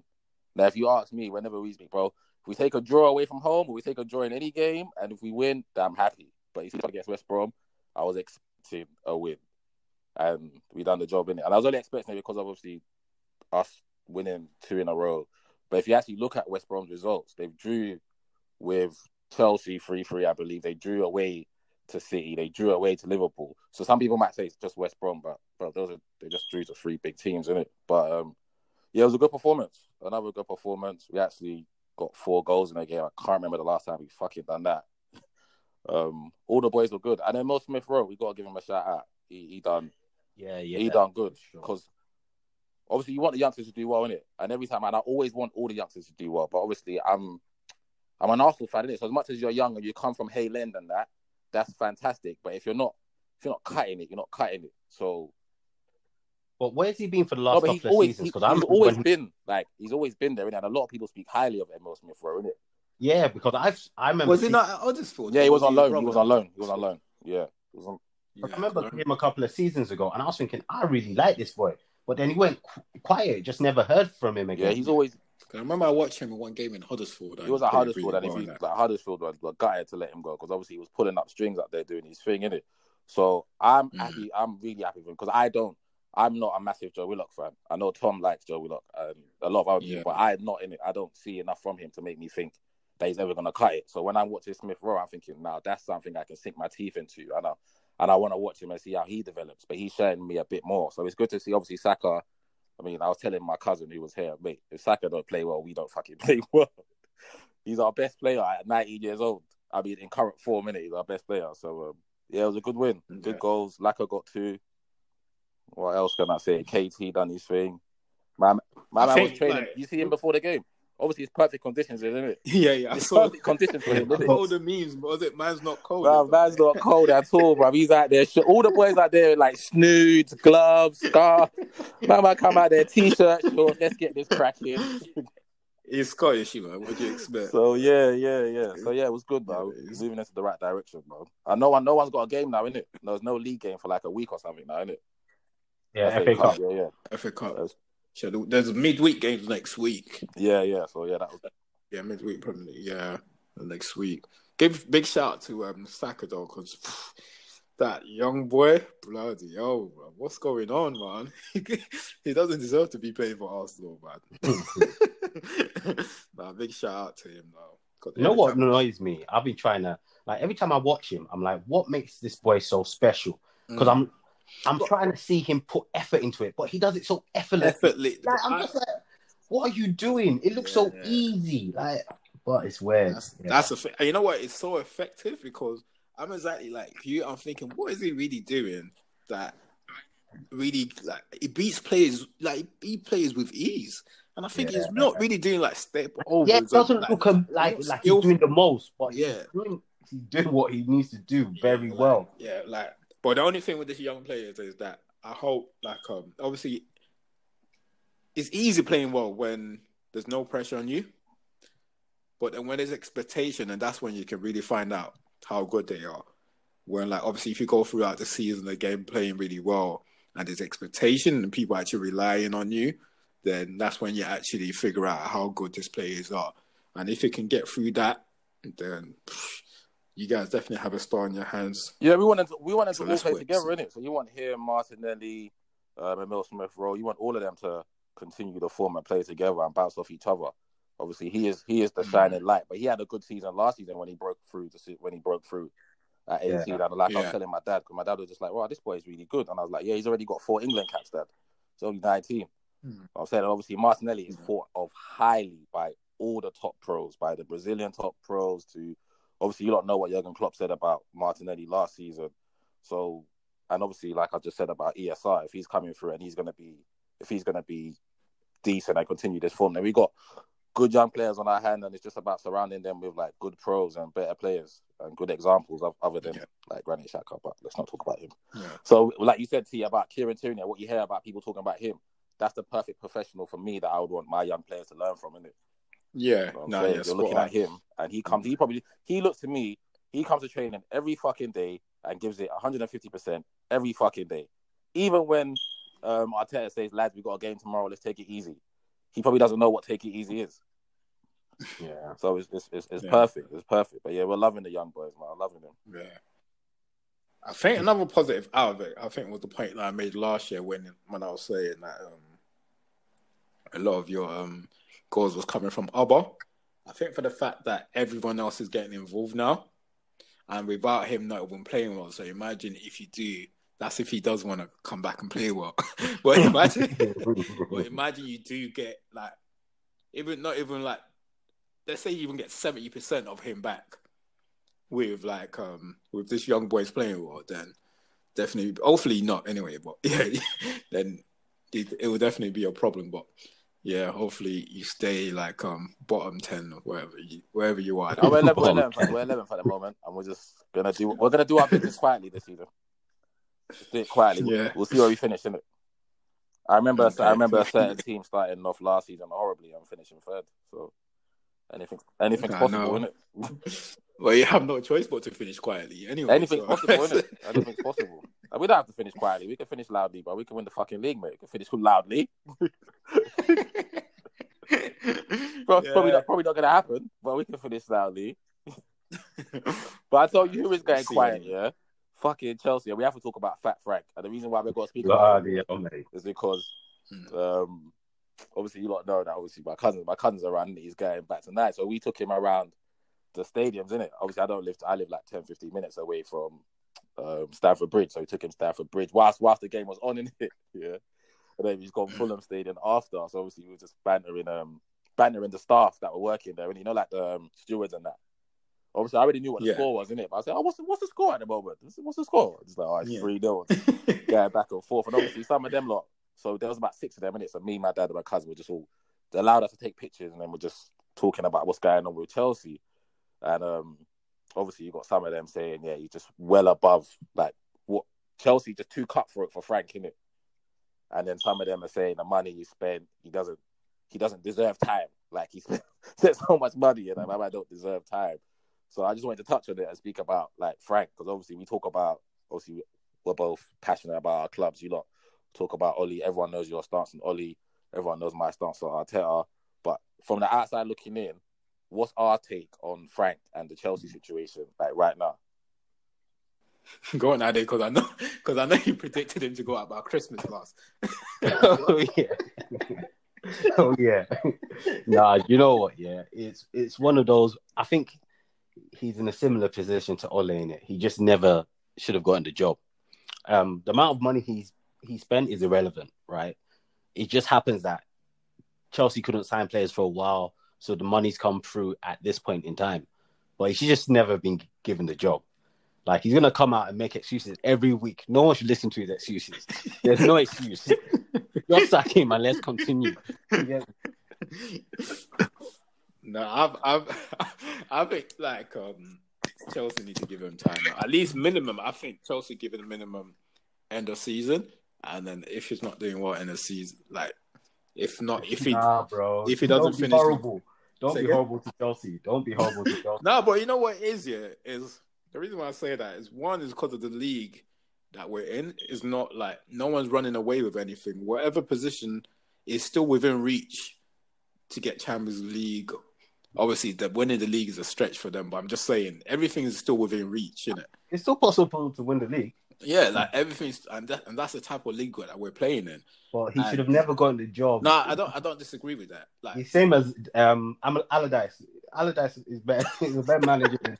Now, if you ask me, whenever we speak, bro, if we take a draw away from home or we take a draw in any game, and if we win, then I'm happy. But if you against West Brom, I was expecting a win. And we done the job in it. And I was only expecting it because obviously us winning two in a row. But if you actually look at West Brom's results, they drew with Chelsea 3 3, I believe. They drew away to City. They drew away to Liverpool. So some people might say it's just West Brom, but but those are they just drew to three big teams, in it. But um, yeah, it was a good performance. Another good performance. We actually got four goals in a game. I can't remember the last time we fucking done that. Um, all the boys were good, and then Mo Smith Rowe, we gotta give him a shout out. He he done Yeah, yeah. he done good Sure. because obviously you want the youngsters to do well in it, and every time, and I always want all the youngsters to do well. But obviously, I'm I'm an Arsenal fan in it, so as much as you're young and you come from Hale End and that, that's fantastic. But if you're not if you're not cutting it, you're not cutting it. So But where's he been for the no, last but he's couple of always seasons? Because I'm he's always when- been like he's always been there, innit? and a lot of people speak highly of Emile Smith Rowe, innit? yeah, because I've I remember. Was he seeing- not at Huddersfield? Yeah, he Or was on a loan. He was on loan. He was on loan. Yeah, he was on. Yeah, I remember loan. him a couple of seasons ago, and I was thinking, I really like this boy. But then he went qu- quiet. Just never heard from him again. Yeah, he's always I remember I watched him in one game in Huddersfield. He was at Huddersfield, and if you like Huddersfield was was gutted to let him go because obviously he was pulling up strings up there doing his thing, innit? So I'm Mhm. happy. I'm really happy with him because I don't. I'm not a massive Joe Willock fan. I know Tom likes Joe Willock and a lot of other Yeah. people, but I'm not in it. I don't see enough from him to make me think that he's ever gonna cut it. So when I'm watching Smith Rowe, I'm thinking, now that's something I can sink my teeth into, and I and I want to watch him and see how he develops. But he's showing me a bit more, so it's good to see. Obviously, Saka. I mean, I was telling my cousin who was here, mate, if Saka don't play well, we don't fucking play well. He's our best player at 19 years old. I mean, in current form, minute, he's our best player. So, um, yeah, it was a good win. Good goals. Laca got two. What else can I say? KT done his thing. My, my I man was training. like- you see him before the game. Obviously, it's perfect conditions, isn't it? Yeah, yeah. I It's saw. perfect conditions for him, I isn't saw all the memes. but Was it man's not cold? Bruv, man's not cold at all, bro. He's out there. All the boys out there, like snoods, gloves, scarf. Man, man, come out there, t-shirt, shorts. Let's get this cracking. He's Scottish, you know. What do you expect? So yeah, yeah, yeah. So yeah, it was good, bro. Yeah, it is. Moving into the right direction, bro. And no one, no one's got a game now, innit? There's no league game for like a week or something now, innit? yeah, FA Cup. Yeah, yeah, FA Cup. That's- So there's a midweek games next week. yeah, yeah. So yeah, that was Yeah, midweek probably. Yeah, next week. Give big shout out to um Saka though, because that young boy, bloody hell, bro. what's going on, man? he doesn't deserve to be playing for Arsenal, man. nah, big shout out to him though. You know what time- annoys me? I've been trying to like every time I watch him, I'm like, what makes this boy so special? Because Mm. I'm I'm trying to see him put effort into it, but he does it so effortlessly. effortless. Like, I'm just like, what are you doing? It looks so Yeah. easy. Like, but it's weird. That's Yeah. that's a and you know what? It's so effective because I'm exactly like you. I'm thinking, what is he really doing that really like he beats players like he players with ease. And I think he's Yeah. not really doing like step overs. Yeah, it doesn't like, look um, like like he's doing the most, but Yeah. he's doing he's doing what he needs to do very Yeah, like- well. Yeah, like, but the only thing with this young players is that I hope, like, um, obviously, it's easy playing well when there's no pressure on you, but then when there's expectation, and that's when you can really find out how good they are. When, like, obviously, if you go throughout the season, game playing really well, and there's expectation, and people actually relying on you, then that's when you actually figure out how good these players are. And if you can get through that, then you guys definitely have a star in your hands. Yeah, we wanted to, we wanted So to all let's play wait. together, innit? So you want him, Martinelli, um, Emile Smith Rowe. You want all of them to continue to form and play together and bounce off each other. Obviously, he is he is the Mm. shining light, but he had a good season last season when he broke through to see, when he broke through at Yeah. 18. And like I was telling my dad, because my dad was just like, "Wow, this boy is really good," and I was like, "Yeah, he's already got four England caps, dad. He's only 19." Mm. I'm saying obviously Martinelli is Yeah. thought of highly by all the top pros, by the Brazilian top pros to obviously you don't know what Jurgen Klopp said about Martinelli last season. So and obviously like I just said about ESI, if he's coming through and he's gonna be if he's gonna be decent and continue this form, then we got good young players on our hand and it's just about surrounding them with like good pros and better players and good examples of other than Yeah. like Granit Xhaka, but let's not talk about him. Yeah. So, like you said, T, about Kieran Tierney, what you hear about people talking about him, that's the perfect professional for me that I would want my young players to learn from, isn't it? Yeah, You know no, yeah, You're looking on. at him, and he comes. He probably he looks to me. He comes to training every fucking day and gives it 150 percent every fucking day. Even when um, Arteta says, "Lads, we got a game tomorrow. Let's take it easy." He probably doesn't know what take it easy is. Yeah. So it's it's it's, it's Yeah. perfect. It's perfect. But yeah, we're loving the young boys, man. I'm loving them. Yeah. I think another positive out of it, I think, was the point that I made last year when when I was saying that um, a lot of your um, goals was coming from Abba. I think for the fact that everyone else is getting involved now, and without him not even playing well. So imagine if you do. That's if he does want to come back and play well. but imagine, but imagine you do get like, even not even like, let's say you even get seventy percent of him back with like um with this young boys playing well, then definitely, hopefully not anyway. But yeah, then it, it will definitely be a problem. But yeah, hopefully you stay like um bottom ten or wherever you wherever you are. Oh, we're 11th, we're Bottom 11th, we're 11th at the moment, and we're just gonna do we're gonna do our business quietly this season. Just do it quietly. Yeah. We'll see where we finish, innit? I remember Okay. I remember a certain team starting off last season horribly and finishing third. So anything anything's I possible, know. innit? Well, you have no choice but to finish quietly anyway. Anything's so- possible, innit? Anything's possible. And we don't have to finish quietly. We can finish loudly, but we can win the fucking league, mate. We can finish loudly. Pro- Yeah. Probably not probably not gonna happen, but we can finish loudly. But I told you who is going See quiet, anyway. yeah? Fucking Chelsea. We have to talk about Fat Frank. And the reason why we've got to speak about Bloody him hell, is because Hmm. um obviously you lot know that obviously my cousins my cousins are around he's going back tonight. So we took him around the stadiums, innit? Obviously I don't live I live like 10, 15 minutes away from um Stamford Bridge. So we took him Stamford Bridge whilst whilst the game was on in it. Yeah. And then he's gone Fulham Stadium after. So obviously we were just bantering um bantering the staff that were working there and you know like the um, stewards and that. Obviously, I already knew what the Yeah. score was, innit? But I said, "Oh, what's the, what's the score at the moment? What's the score?" It's like, "Oh, it's Yeah. three 0 going back and forth. And obviously, some of them lot. So there was about six of them in it. So me, my dad, and my cousin were just all. They allowed us to take pictures, and then we're just talking about what's going on with Chelsea. And um, obviously, you got some of them saying, "Yeah, you're just well above like what Chelsea just too cutthroat for Frank, innit?" And then some of them are saying the money he spent, he doesn't, he doesn't deserve time. Like he spent, so much money, and I don't deserve time. So I just wanted to touch on it and speak about like Frank, because obviously we talk about obviously we're both passionate about our clubs. You lot talk about Ole. Everyone knows your stance on Ole. Everyone knows my stance on Arteta. But from the outside looking in, what's our take on Frank and the Chelsea situation like right now? Go on, Ade, because I know because I know you predicted him to go out by Christmas last. oh yeah. oh yeah. nah, you know what? Yeah, it's it's one of those. I think he's in a similar position to Ole in it. He just never should have gotten the job. Um, the amount of money he's he spent is irrelevant, right? It just happens that Chelsea couldn't sign players for a while, so the money's come through at this point in time. But he should just never been given the job. Like he's gonna come out and make excuses every week. No one should listen to his excuses. There's no excuse. Just sack him and let's continue. Yeah. No, I've, I've, I think like um, Chelsea need to give him time. At least minimum. I think Chelsea give him minimum end of season, and then if he's not doing well in the season, like if not, if he Nah, bro. if he doesn't Don't be finish- horrible. Don't be horrible to Chelsea. Don't be horrible to Chelsea. No, but you know what it is yeah is the reason why I say that is one is because of the league that we're in is not like no one's running away with anything. Whatever position is still within reach to get Champions League. Obviously, the winning the league is a stretch for them, but I'm just saying everything is still within reach, isn't it? It's still possible to win the league, Yeah, like everything's and that, and that's the type of league that we're playing in. but he And- should have never gotten the job. No, I don't I don't disagree with that. Like He's same as um I'm Allardyce. Allardyce is better. He's a better manager.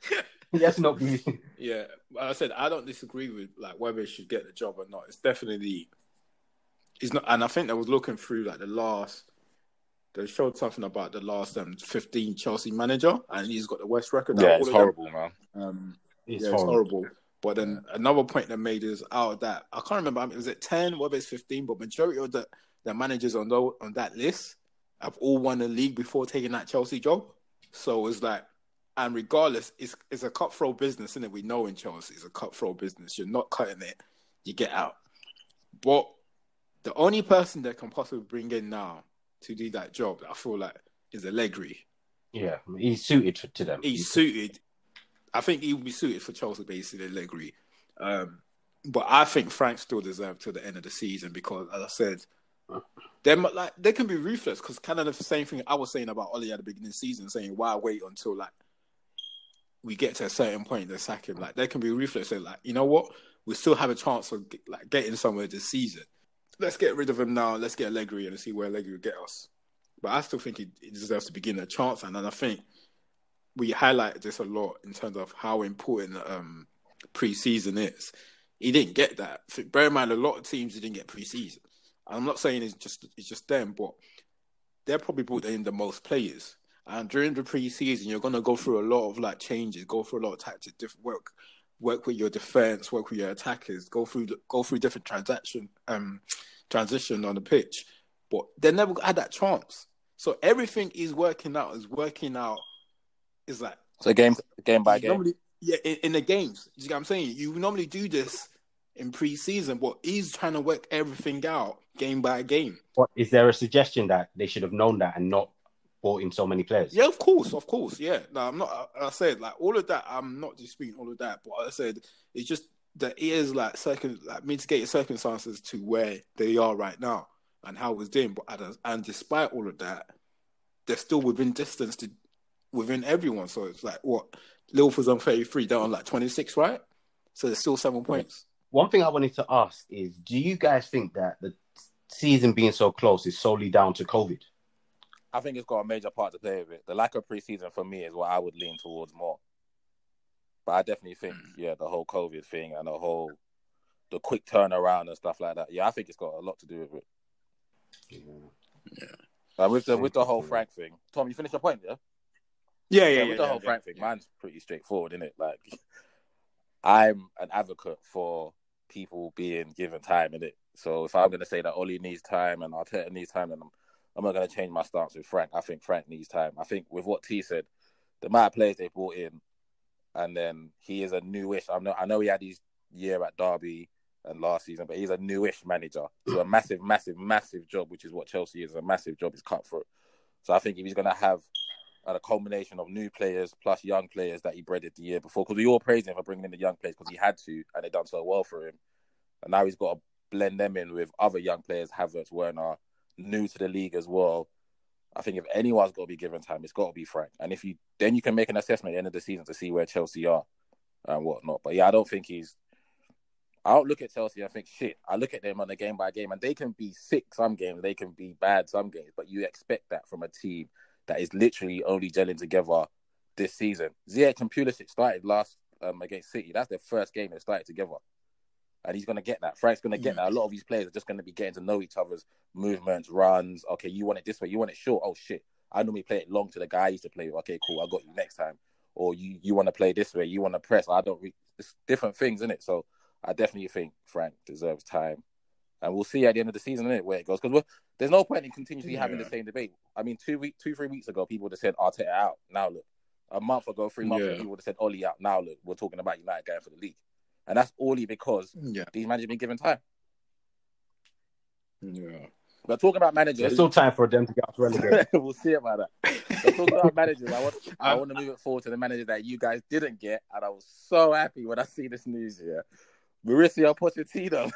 Than, let's not be. Yeah, like I said I don't disagree with like whether he should get the job or not. It's definitely he's not, and I think I was looking through like the last. They showed something about the last um, fifteen Chelsea manager, and he's got the worst record. out Yeah, of it's all of them. horrible, man. Um, It's yeah, horrible. it's horrible. But then another point they made is out of that I can't remember. I mean, was it ten? Whether it's fifteen, but majority of the the managers on tho- on that list have all won the league before taking that Chelsea job. So it's like, and regardless, it's it's a cutthroat business, isn't it? We know in Chelsea, it's a cutthroat business. You're not cutting it, you get out. But the only person that can possibly bring in now to do that job, I feel like, is Allegri. Yeah, he's suited to, to them. He's suited. I think he would be suited for Chelsea, basically, Allegri. Um, but I think Frank still deserves to the end of the season because, as I said, they like they can be ruthless because kind of the same thing I was saying about Ole at the beginning of the season, saying why wait until like we get to a certain point to sack him. Like they can be. They're like, you know what, we still have a chance of like getting somewhere this season. Let's get rid of him now. Let's get Allegri and see where Allegri will get us. But I still think he, he deserves to begin a chance, and, and I think we highlight this a lot in terms of how important um, pre-season is. He didn't get that. Bear in mind, a lot of teams didn't get pre-season. I'm not saying it's just it's just them, but they're probably brought in the most players. And during the pre-season, you're gonna go through a lot of like changes, go through a lot of tactics, different work, work with your defense, work with your attackers, go through go through different transaction um transition on the pitch. But they never had that chance. So everything is working out, is working out. Is like So game game by game. Normally, yeah, in, in the games. You know what I'm saying? You normally do this in pre-season, but he's trying to work everything out game by game. But is there a suggestion that they should have known that and not brought in so many players? Yeah, of course, of course. Yeah, no, I'm not. I, I said like all of that. I'm not disputing all of that, but I said it's just that it is like circum, like mitigated circumstances to where they are right now and how it's doing. But and, and despite all of that, they're still within distance to within everyone. So it's like what Liverpool's on 33, they're on like 26, right? So there's still seven points. One thing I wanted to ask is, do you guys think that the season being so close is solely down to COVID? I think it's got a major part to play with it. The lack of preseason for me is what I would lean towards more. But I definitely think, mm. yeah, the whole COVID thing and the whole the quick turnaround and stuff like that. Yeah, I think it's got a lot to do with it. Yeah. And with the with the whole Frank thing, Tom, you finished your point, yeah? Yeah, Yeah, with the whole Frank thing, mine's pretty straightforward, isn't it? Like, I'm an advocate for people being given time in it. So if I'm going to say that Ole needs time and Arteta needs time, then I'm, I'm not going to change my stance with Frank. I think Frank needs time. I think with what T said, the amount of players they brought in, and then he is a newish. I know I know he had his year at Derby and last season, but he's a newish manager to a massive, massive, massive job, which is what Chelsea is. A massive job is cutthroat. So I think if he's going to have a combination of new players plus young players that he breaded the year before, because we all praised him for bringing in the young players because he had to, and they done so well for him. And now he's got to blend them in with other young players, Havertz, Werner, new to the league as well. I think if anyone's got to be given time, it's got to be Frank. And if you then you can make an assessment at the end of the season to see where Chelsea are and whatnot. But yeah, I don't think he's. I don't look at Chelsea I think shit. I look at them on a game by game, and they can be sick some games, they can be bad some games. But you expect that from a team that is literally only gelling together this season. Ziyech and Pulisic started last um, against City. That's their first game they started together. And he's going to get that. Frank's going to get that. A lot of these players are just going to be getting to know each other's movements, runs. Okay, you want it this way. You want it short. Oh, shit. I normally play it long to the guy I used to play with. Okay, cool. I got you next time. Or you, you want to play this way. You want to press. I don't. Re- it's different things, isn't it? So I definitely think Frank deserves time, and we'll see at the end of the season, innit, where it goes. Because there's no point in continuously having the same debate. I mean, two week, two three weeks ago, people would have said Arteta out. Now look, a month ago, three months ago, Yeah. people would have said Ole out. Now look, we're talking about United going for the league, and that's only because Yeah, these managers been given time. yeah. We're talking about There's managers. still time for them to get us relegated. we'll see about that. We're talking about managers. I want, I want to move it forward to the manager that you guys didn't get, and I was so happy when I see this news here. Mauricio Pochettino.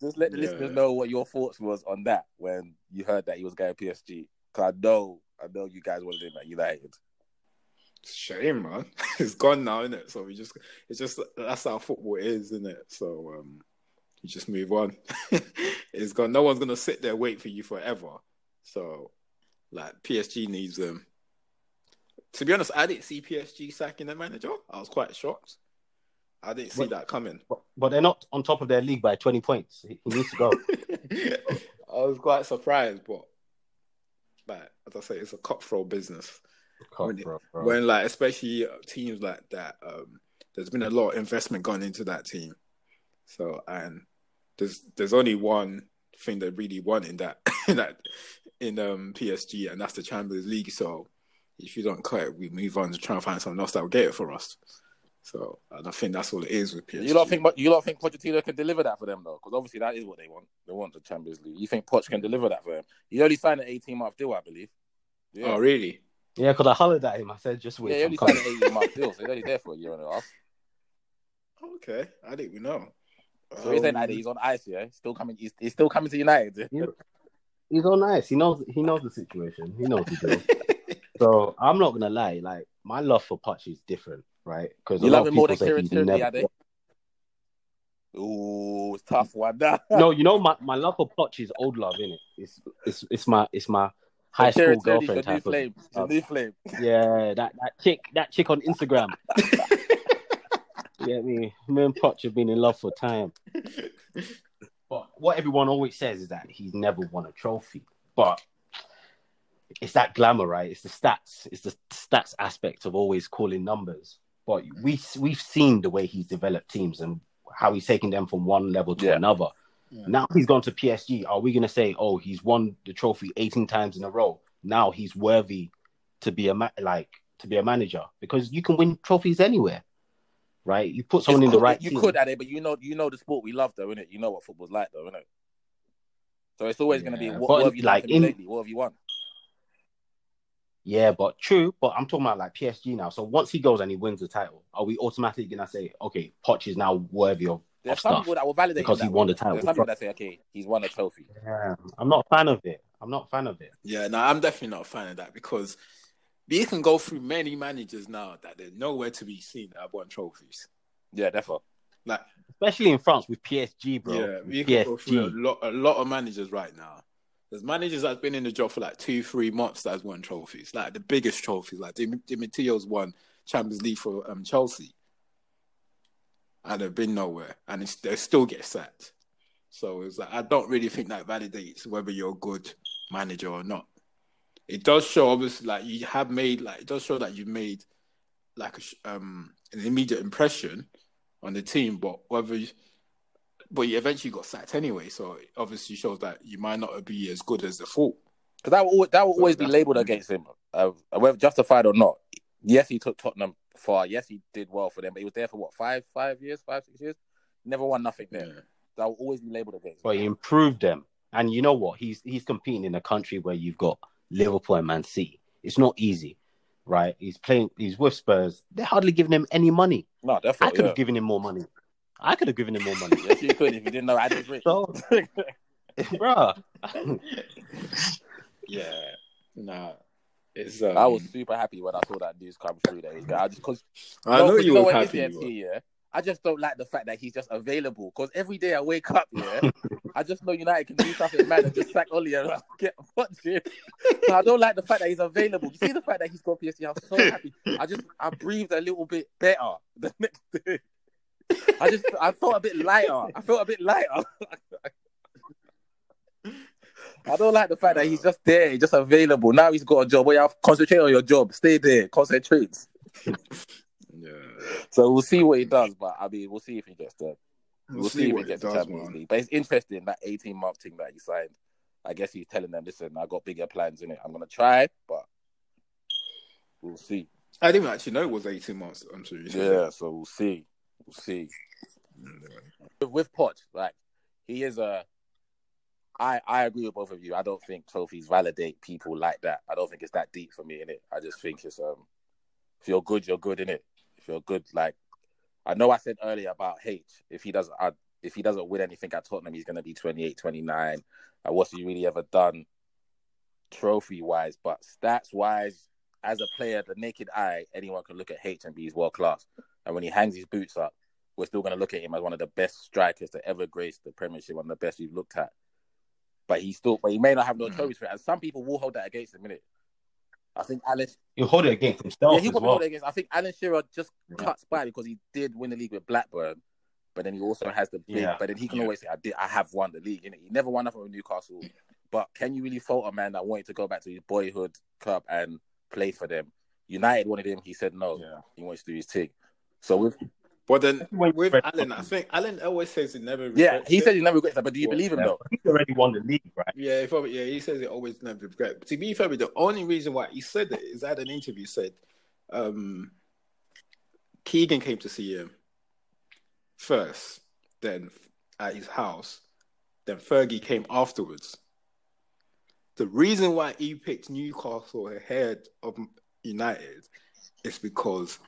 Just let the Yeah. listeners know what your thoughts was on that when you heard that he was going PSG. Because I know, I know you guys wanted him at United. Shame, man. It's gone now, isn't it? So we just, it's just that's how football is, isn't it? So um, you just move on. it's gone. No one's gonna sit there wait for you forever. So, like PSG needs them. To be honest, I didn't see PSG sacking their manager. I was quite shocked. I didn't see What- that coming. but, but they're not on top of their league by 20 points. He, he needs to go. I was quite surprised, but like as I say, it's a cutthroat business. When it- when like especially teams like that um there's been a lot of investment gone into that team so and there's there's only one thing they really want in that in that in um PSG and that's the Champions League so if you don't cut it we move on to try and find something else that will get it for us so and I think that's all it is with PSG You don't think you don't think Pochettino can deliver that for them though? Because obviously that is what they want. They want the Champions League. You think Poch can deliver that for them? He only signed an 18 month deal, I believe. Yeah. oh really Yeah, because I hollered at him. I said, just wait. Yeah, he only signed an 18 month deal, so he's only there for a year and a half. okay I didn't even know So he's saying Um, that he's on ice, yeah. He's still coming. He's, he's still coming to United. He- He's on ice. He knows. He knows the situation. He knows the deal. so I'm not gonna lie. Like my love for Poch is different, right? Because You love him more than Kieran Tierney, are? Ooh, it's tough one. No, you know my, my love for Poch is old love, innit? It's it's it's my it's my high school Kieran Tierney's girlfriend type flame. Of- flame. Yeah, that that chick that chick on Instagram. You get me? Me and Poch have been in love for time. But what everyone always says is that he's never won a trophy. But it's that glamour, right? It's the stats. It's the stats aspect of always calling numbers. But we we've seen the way he's developed teams and how he's taken them from one level to Yeah. another. Yeah. Now he's gone to PSG. Are we going to say, oh, he's won the trophy 18 times in a row? Now he's worthy to be a ma- like to be a manager because you can win trophies anywhere, right? You put someone in It's the right You team. could at it, but you know, you know the sport we love, though, innit? You know what football's like, though, innit? So it's always going to be Yeah, what, but what have you like like in... in- lately? What have you won? Yeah, but true. But I'm talking about like PSG now. So once he goes and he wins the title, are we automatically gonna say, okay, Poch is now worthy of, There's of some stuff? people that will validate because him he won way. the title. There's some people that say, okay, he's won a trophy. Yeah, I'm not a fan of it. I'm not a fan of it. Yeah, no, I'm definitely not a fan of that because you can go through many managers now that they're nowhere to be seen that have won trophies. Yeah, definitely. Like, Especially in France with PSG, bro. yeah, we you can go through a lot, a lot of managers right now. There's managers that's been in the job for like two, three months that's won trophies, like the biggest trophies. Like Di Di Matteo's won Champions League for um, Chelsea, and they've been nowhere, and it's, they still get sacked. So it's like I don't really think that validates whether you're a good manager or not. It does show, obviously, like you have made, like it does show that you've made like a, um an immediate impression on the team, but whether you, but you eventually got sacked anyway, so it obviously shows that you might not be as good as the thought. Because that will always, that will So always be labelled against him, uh, whether justified or not. Yes, he took Tottenham far. Yes, he did well for them, but he was there for what five, five years, five, six years. Never won nothing there. Yeah. Will always be labelled against. But he improved them. And you know what? He's he's competing in a country where you've got Liverpool and Man City. It's not easy, right? He's playing. He's with Spurs. They're hardly giving him any money. No, definitely. I could yeah. have given him more money. I could have given him more money. Yes, you could if you didn't know Adam's rich. So, bruh. Yeah, nah, it's. Um, I was super happy when I saw that news come through. That he's I just because I know you were what it is, happy. yeah, you yeah. I just don't like the fact that he's just available. Because every day I wake up, yeah, I just know United can do something mad and just sack Ole and I'll get watching. So I don't like the fact that he's available. You see the fact that he's got PSG. I'm so happy. I just I breathed a little bit better the next day. I just I felt a bit lighter. I felt a bit lighter. I don't like the fact that he's just there, he's just available. Now he's got a job. Well, you have concentrate on your job. Stay there. Concentrate. Yeah, So we'll see what he does, but I mean, we'll see if he gets there. We'll, We'll, see, see, if he gets does, the Champions man. League. But it's interesting that 18 month thing that he signed. I guess he's telling them, listen, I got bigger plans in it. I'm gonna try, but we'll see. I didn't actually know it was 18 months. I'm sure said Yeah, so we'll see. We'll see. With- With Poch, like he is a. I I agree with both of you. I don't think trophies validate people like that. I don't think it's that deep for me in it. I just think it's um, if you're good, you're good in it. If you're good, like I know I said earlier about H. If he doesn't, if he doesn't win anything at Tottenham, he's going to be 28, 29. And what's he really ever done, trophy wise? But stats wise, as a player, the naked eye, anyone can look at H and be his world class. And when he hangs his boots up, we're still going to look at him as one of the best strikers to ever grace the Premiership, one of the best we've looked at. But he still, but he may not have no mm. trophies for it. And some people will hold that against him, innit? I think Alan, He'll hold it against himself yeah, he as well. hold it against. I think Alan Shearer just Yeah. cuts by because he did win the league with Blackburn, but then he also has the big. Yeah. But then he can Yeah. always say, "I did, I have won the league." Innit? He never won nothing with Newcastle. But can you really fault a man that wanted to go back to his boyhood club and play for them? United wanted him. He said no. Yeah. He wants to do his thing. So with But then with when- Alan, I think Alan always says he never. yeah, he it. said he never regrets that. But do you Well, believe him Yeah, though? He's already won the league, right? Yeah, he probably, yeah, he says it always never regret. But to be fair, the only reason why he said it is at an interview said um, Keegan came to see him first, then at his house, then Fergie came afterwards. The reason why he picked Newcastle ahead of United is because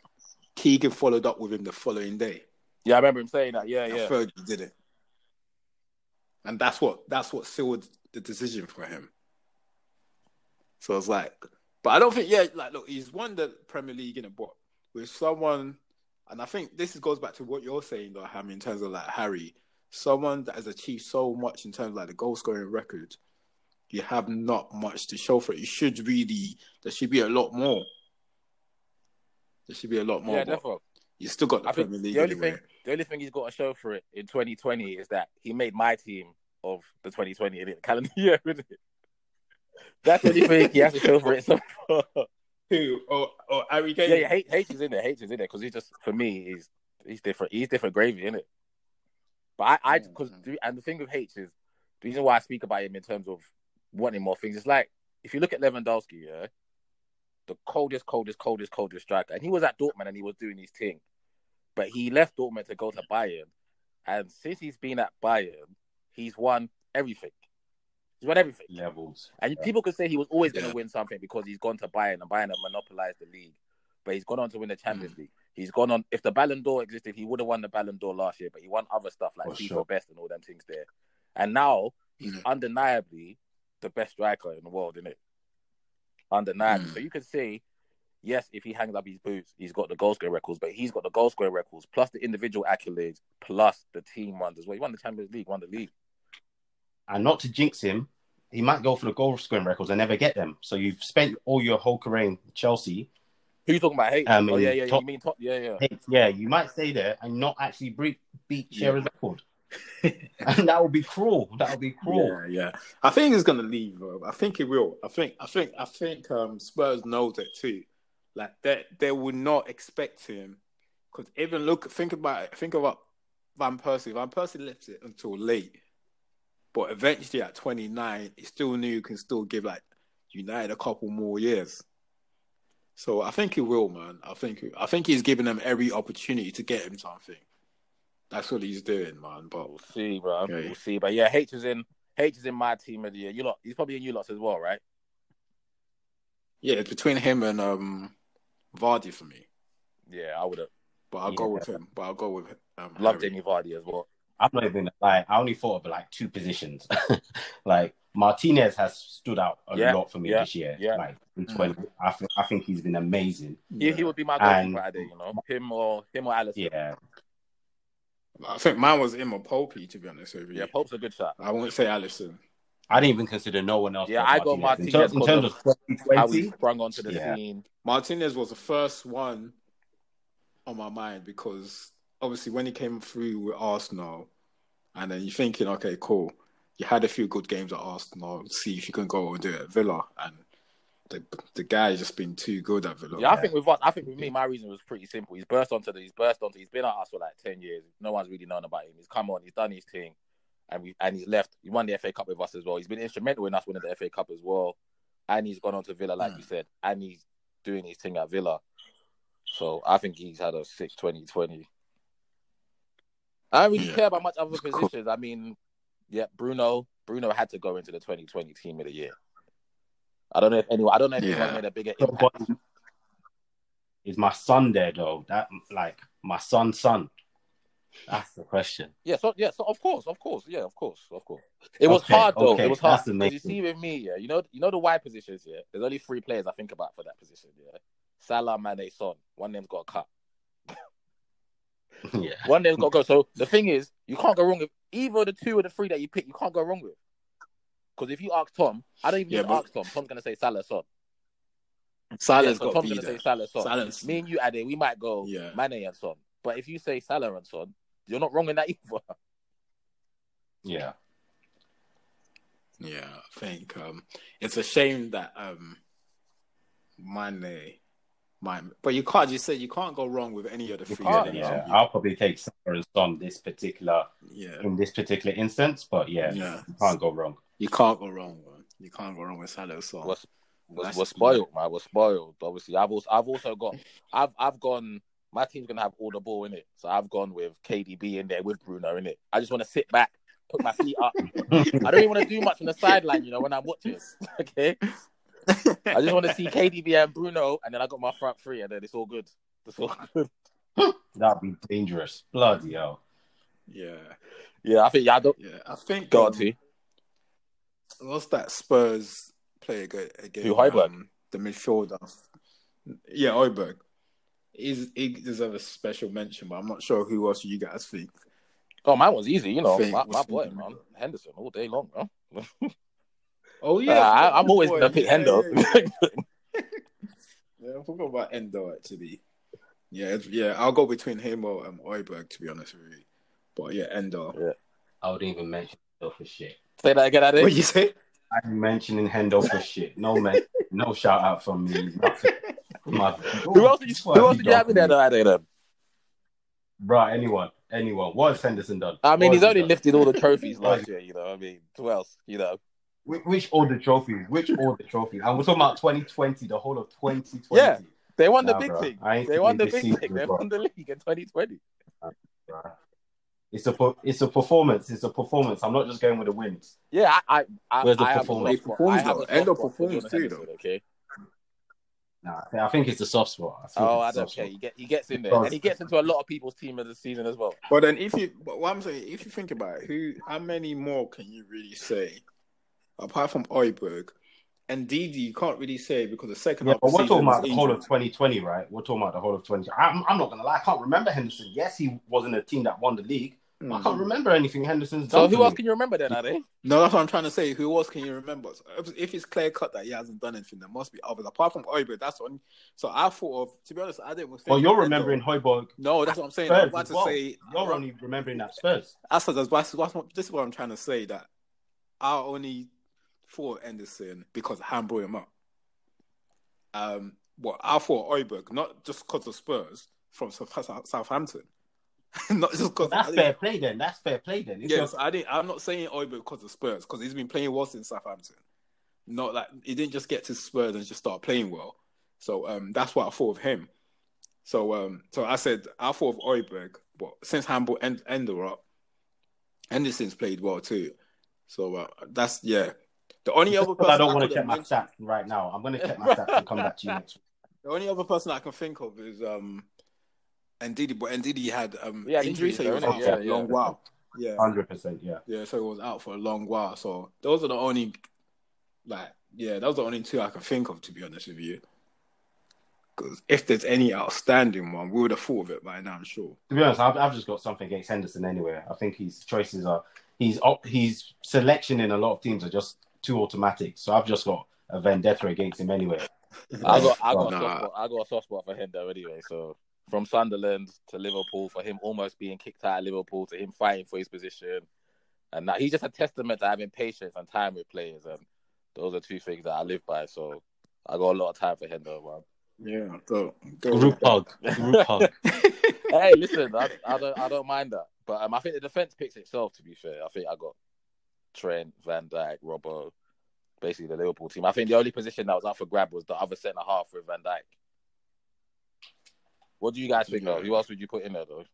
Keegan followed up with him the following day. Yeah, I remember him saying that. Yeah, and yeah. Fergie did it, and that's what that's what sealed the decision for him. So it's like, but I don't think, yeah, like look, he's won the Premier League in a but with someone, and I think this goes back to what you're saying, though, Ham, in terms of like Harry, someone that has achieved so much in terms of like the goal scoring record. You have not much to show for it. You should really, there should be a lot more. There should be a lot more. Yeah, definitely. you still got the I Premier League. the only anyway. thing, the only thing he's got to show for it in 2020 is that he made my team of the 2020 in calendar year. Isn't it? That's the only thing he has to show for it so far. Who? Oh, oh, Harry Kane. Yeah, yeah, H, H is in there. H is in there because he's just for me, he's he's different. He's different gravy, isn't it? But I, I, because and the thing with H is the reason why I speak about him in terms of wanting more things. It's like if you look at Lewandowski, yeah, the coldest, coldest, coldest, coldest striker, and he was at Dortmund and he was doing his thing, but he left Dortmund to go to Bayern, and since he's been at Bayern, he's won everything. He's won everything. Levels. And people could say he was always going to win something because he's gone to Bayern and Bayern have monopolized the league. But he's gone on to win the Champions League. He's gone on. If the Ballon d'Or existed, he would have won the Ballon d'Or last year. But he won other stuff like For FIFA sure. Best and all them things there. And now he's Mhm. undeniably the best striker in the world, isn't it? Undeniably. Mm. So you could say, yes, if he hangs up his boots, he's got the goal scoring records. But he's got the goal scoring records plus the individual accolades plus the team ones as well. He won the Champions League, won the league. And not to jinx him, he might go for the goal scoring records and never get them. So you've spent all your whole career in Chelsea. Who you talking about? Hey, Um, oh yeah, yeah. top- You mean top? Yeah, yeah. Yeah, you might stay there and not actually beat, beat Shearer's record. and that would be cruel. That would be cruel. Yeah, yeah. I think he's gonna leave. Bro. I think he will. I think. I think. I think. Um, Spurs knows it too. Like that, they would not expect him. Because even look, think about it. Think about Van Persie. Van Persie left it until late, but eventually at 29, he still knew he can still give like United a couple more years. So I think he will, man. I think. I think he's giving them every opportunity to get him something. That's what he's doing, man. But We'll see, bro. Okay. We'll see. But yeah, H is in H is in my team of the year. You lot, he's probably in you lots as well, right? Yeah, it's between him and um Vardy for me. Yeah, I would have But I'll go Yeah. with him. But I'll go with um loved Harry. Jamie Vardy as well. I'm not even like I only thought of like two positions. like Martinez has stood out a Yeah, lot for me yeah, this year. yeah. Like in 20, I think I think he's been amazing. He, he would be my And- goalkeeper today, you know, him or him or Alisson. Yeah, I think mine was Emma or Popey, to be honest with you. yeah. Pope's a good shot. I won't say Alisson. I didn't even consider no one else. Yeah, I got In, Martinez terms- in terms of How he 2020, sprung onto the Yeah. scene. Martinez was the first one on my mind because obviously when he came through with Arsenal, and then you're thinking, okay, cool. You had a few good games at Arsenal. See if you can go and do it at Villa, and the the guy's just been too good at Villa. Yeah, I think with us, I think with me, my reason was pretty simple. He's burst onto the, he's burst onto, he's been at us for like ten years. No one's really known about him. He's come on, he's done his thing, and we and he's left. He won the FA Cup with us as well. He's been instrumental in us winning the FA Cup as well, and he's gone on to Villa, like Mm. you said, and he's doing his thing at Villa. So I think he's had a 2020. I don't really Yeah. care about much other It's cool. positions. I mean, yeah, Bruno, Bruno had to go into the 2020 team of the year. I don't know if anyone, I don't know if Yeah. anyone made a bigger impact. is my son there though? That like my son's son. That's the question. Yeah, so yeah, so of course, of course, yeah, of course, of course. It was Okay, hard though. okay, It was hard that's the because you see with me, yeah, you know, you know the wide positions, yeah. There's only three players I think about for that position, yeah. Salah, Mane, Son. One of them's got a cut. yeah. One of them's got to go. So the thing is, you can't go wrong with either of the two or the three that you pick. You can't go wrong with. Because if you ask Tom, I don't even Yeah, need to but- ask Tom. Tom's gonna say Salah, Son. Salah's Yeah, so got Tom's to be gonna there. say Salah, Son. Salah's- Me and you, Ade, we might go Yeah. Mane and Son. But if you say Salah and Son, you're not wrong in that either. Yeah. Yeah, I think um, it's a shame that um, Mane, Mane, but you can't. You say you can't go wrong with any of the You three. Yeah, yeah. I'll probably take Salah and Son this particular yeah, in this particular instance, but yeah, yeah. you can't go wrong. You can't go wrong. Man. You can't go wrong with Salah. So We're, we're, spoiled, man. We're spoiled. Obviously, I've also I've also got I've I've gone. My team's gonna have all the ball in it, so I've gone with KDB in there with Bruno in it. I just want to sit back, put my feet up. I don't even want to do much on the sideline, you know, when I'm watching. Okay, I just want to see KDB and Bruno, and then I got my front three, and then it's all good. It's all good. That'd be dangerous. Bloody hell. yeah, Yeah, I think yeah, I don't yeah. I think go um, on to. What's that Spurs play again? again Who, Højbjerg? um, the midfielder. Yeah, Højbjerg. He's, he deserves a special mention, but I'm not sure who else you guys think. Oh, mine was easy, you know. Think My, what's my boy, man, Henderson all day long, bro. Oh Yeah, I, I'm always gonna pick Hendo. Yeah, I forgot about Endo actually. Yeah, yeah, I'll go between him or um, Højbjerg to be honest with you. But yeah, Endo. Yeah. I wouldn't even mention Hendo for shit. Say that again, Ade. What you say? I'm mentioning Hendo for shit. No man, no shout out from me. Nothing. My- Who else did you? Who else did you have in there, though, Ade? Then? Right, anyone, anyone. What has Henderson done? I mean, What he's has he only done? lifted all the trophies What last year. You know, I mean, who else? You know, Which, which all the trophies? Which all the trophies? And we're talking about 2020, the whole of 2020. Yeah. they won the Nah, big bro. thing. They won the seen big season, thing. They won the league in 2020. Right. It's a it's a performance. It's a performance. I'm not just going with the wins. Yeah, I, I, I, Where's the I have a performance? soft spot. I have a though. soft Endo spot for too, Henderson, Okay. Nah, I think- it's a soft spot. I Oh, I don't care. spot. He get he gets in there, Because- and he gets into a lot of people's team of the season as well. But then if you but what I'm saying, if you think about it, who how many more can you really say? Apart from Højbjerg and Ndidi, you can't really say because the second Yeah, half but of we're the talking about the whole of 2020, right? We're talking about the whole of 20. I'm, I'm not gonna lie. I can't remember Henderson. Yes, he was in a team that won the league. But I can't Mhm. remember anything Henderson's So done. who else can you remember then, Ade? No, that's what I'm trying to say. Who else can you remember? So if, if it's clear cut that he hasn't done anything, there must be others apart from Højbjerg. That's one. So I thought of, to be honest, I didn't. think Well, you're remembering Endo. Højbjerg. No, that's what I'm saying. I was about to well. say. You're only remembering that Spurs. That's what, that's, what- that's what, this is what I'm trying to say. That I only thought Henderson because Han brought him up. Um, well, I thought Højbjerg, not just because of Spurs from South- South- Southampton, not just because. That's fair play then. That's fair play then. It's Yes, your- I didn't. I'm not saying Højbjerg because of Spurs because he's been playing well since Southampton. Not like he didn't just get to Spurs and just start playing well. So um, that's what I thought of him. So um, so I said I thought of Højbjerg, but since Handball and Ender up, Henderson's played well too. So uh, that's yeah. The only other person I don't want to check my stats right now. I'm going to check my stats and come back to you next week. The only other person I can think of is um, Ndidi, but Ndidi had um Yeah, injury, injuries, so he was out innit? for Yeah, a yeah. long while. Yeah, 100%, yeah. Yeah, so he was out for a long while. So those are the only, like, yeah, those are the only two I can think of, to be honest with you. Because if there's any outstanding one, we would have thought of it by now, I'm sure. To be honest, I've, I've just got something against Henderson anyway. I think his choices are, he's op- his selection in a lot of teams are just too automatic. So I've just got a vendetta against him anyway. I got I got Nah. a soft spot. I got a soft spot for Hendo anyway. So from Sunderland to Liverpool, for him almost being kicked out of Liverpool to him fighting for his position, and that he's just a testament to having patience and time with players, and those are two things that I live by. So I got a lot of time for Hendo, man. Yeah, go go. Group hug. Group hug. hey, listen, I, I don't I don't mind that, but um, I think the defense picks itself. To be fair, I think I got Trent, Van Dijk, Robbo, basically the Liverpool team. I think the only position that was up for grab was the other centre half with Van Dijk. What do you guys think? Though? Who else would you put in there though?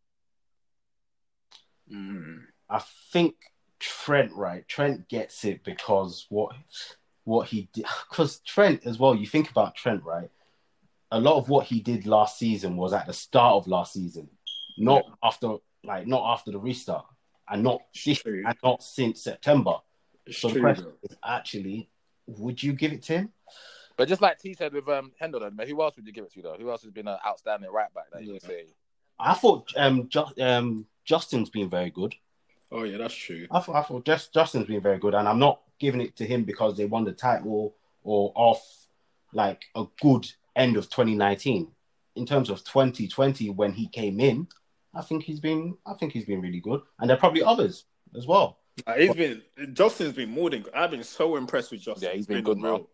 Mm. I think Trent, right? Trent gets it because what what he did because Trent as well. You think about Trent, right? A lot of what he did last season was at the start of last season, not after like not after the restart, and not this, and not since September. It's So the question is actually, would you give it to him? But just like T said with um Hendo, who else would you give it to though? Who else has been an outstanding right back that you would say? I thought um, Ju- um Justin's been very good. Oh yeah, that's true. I thought, I thought just, Justin's been very good, and I'm not giving it to him because they won the title or off like a good end of 2019. In terms of 2020, when he came in, I think he's been, I think he's been really good, and there are probably others as well. Uh, he's been Justin's been more than. I've been so impressed with Justin. Yeah, he's been good, unreal.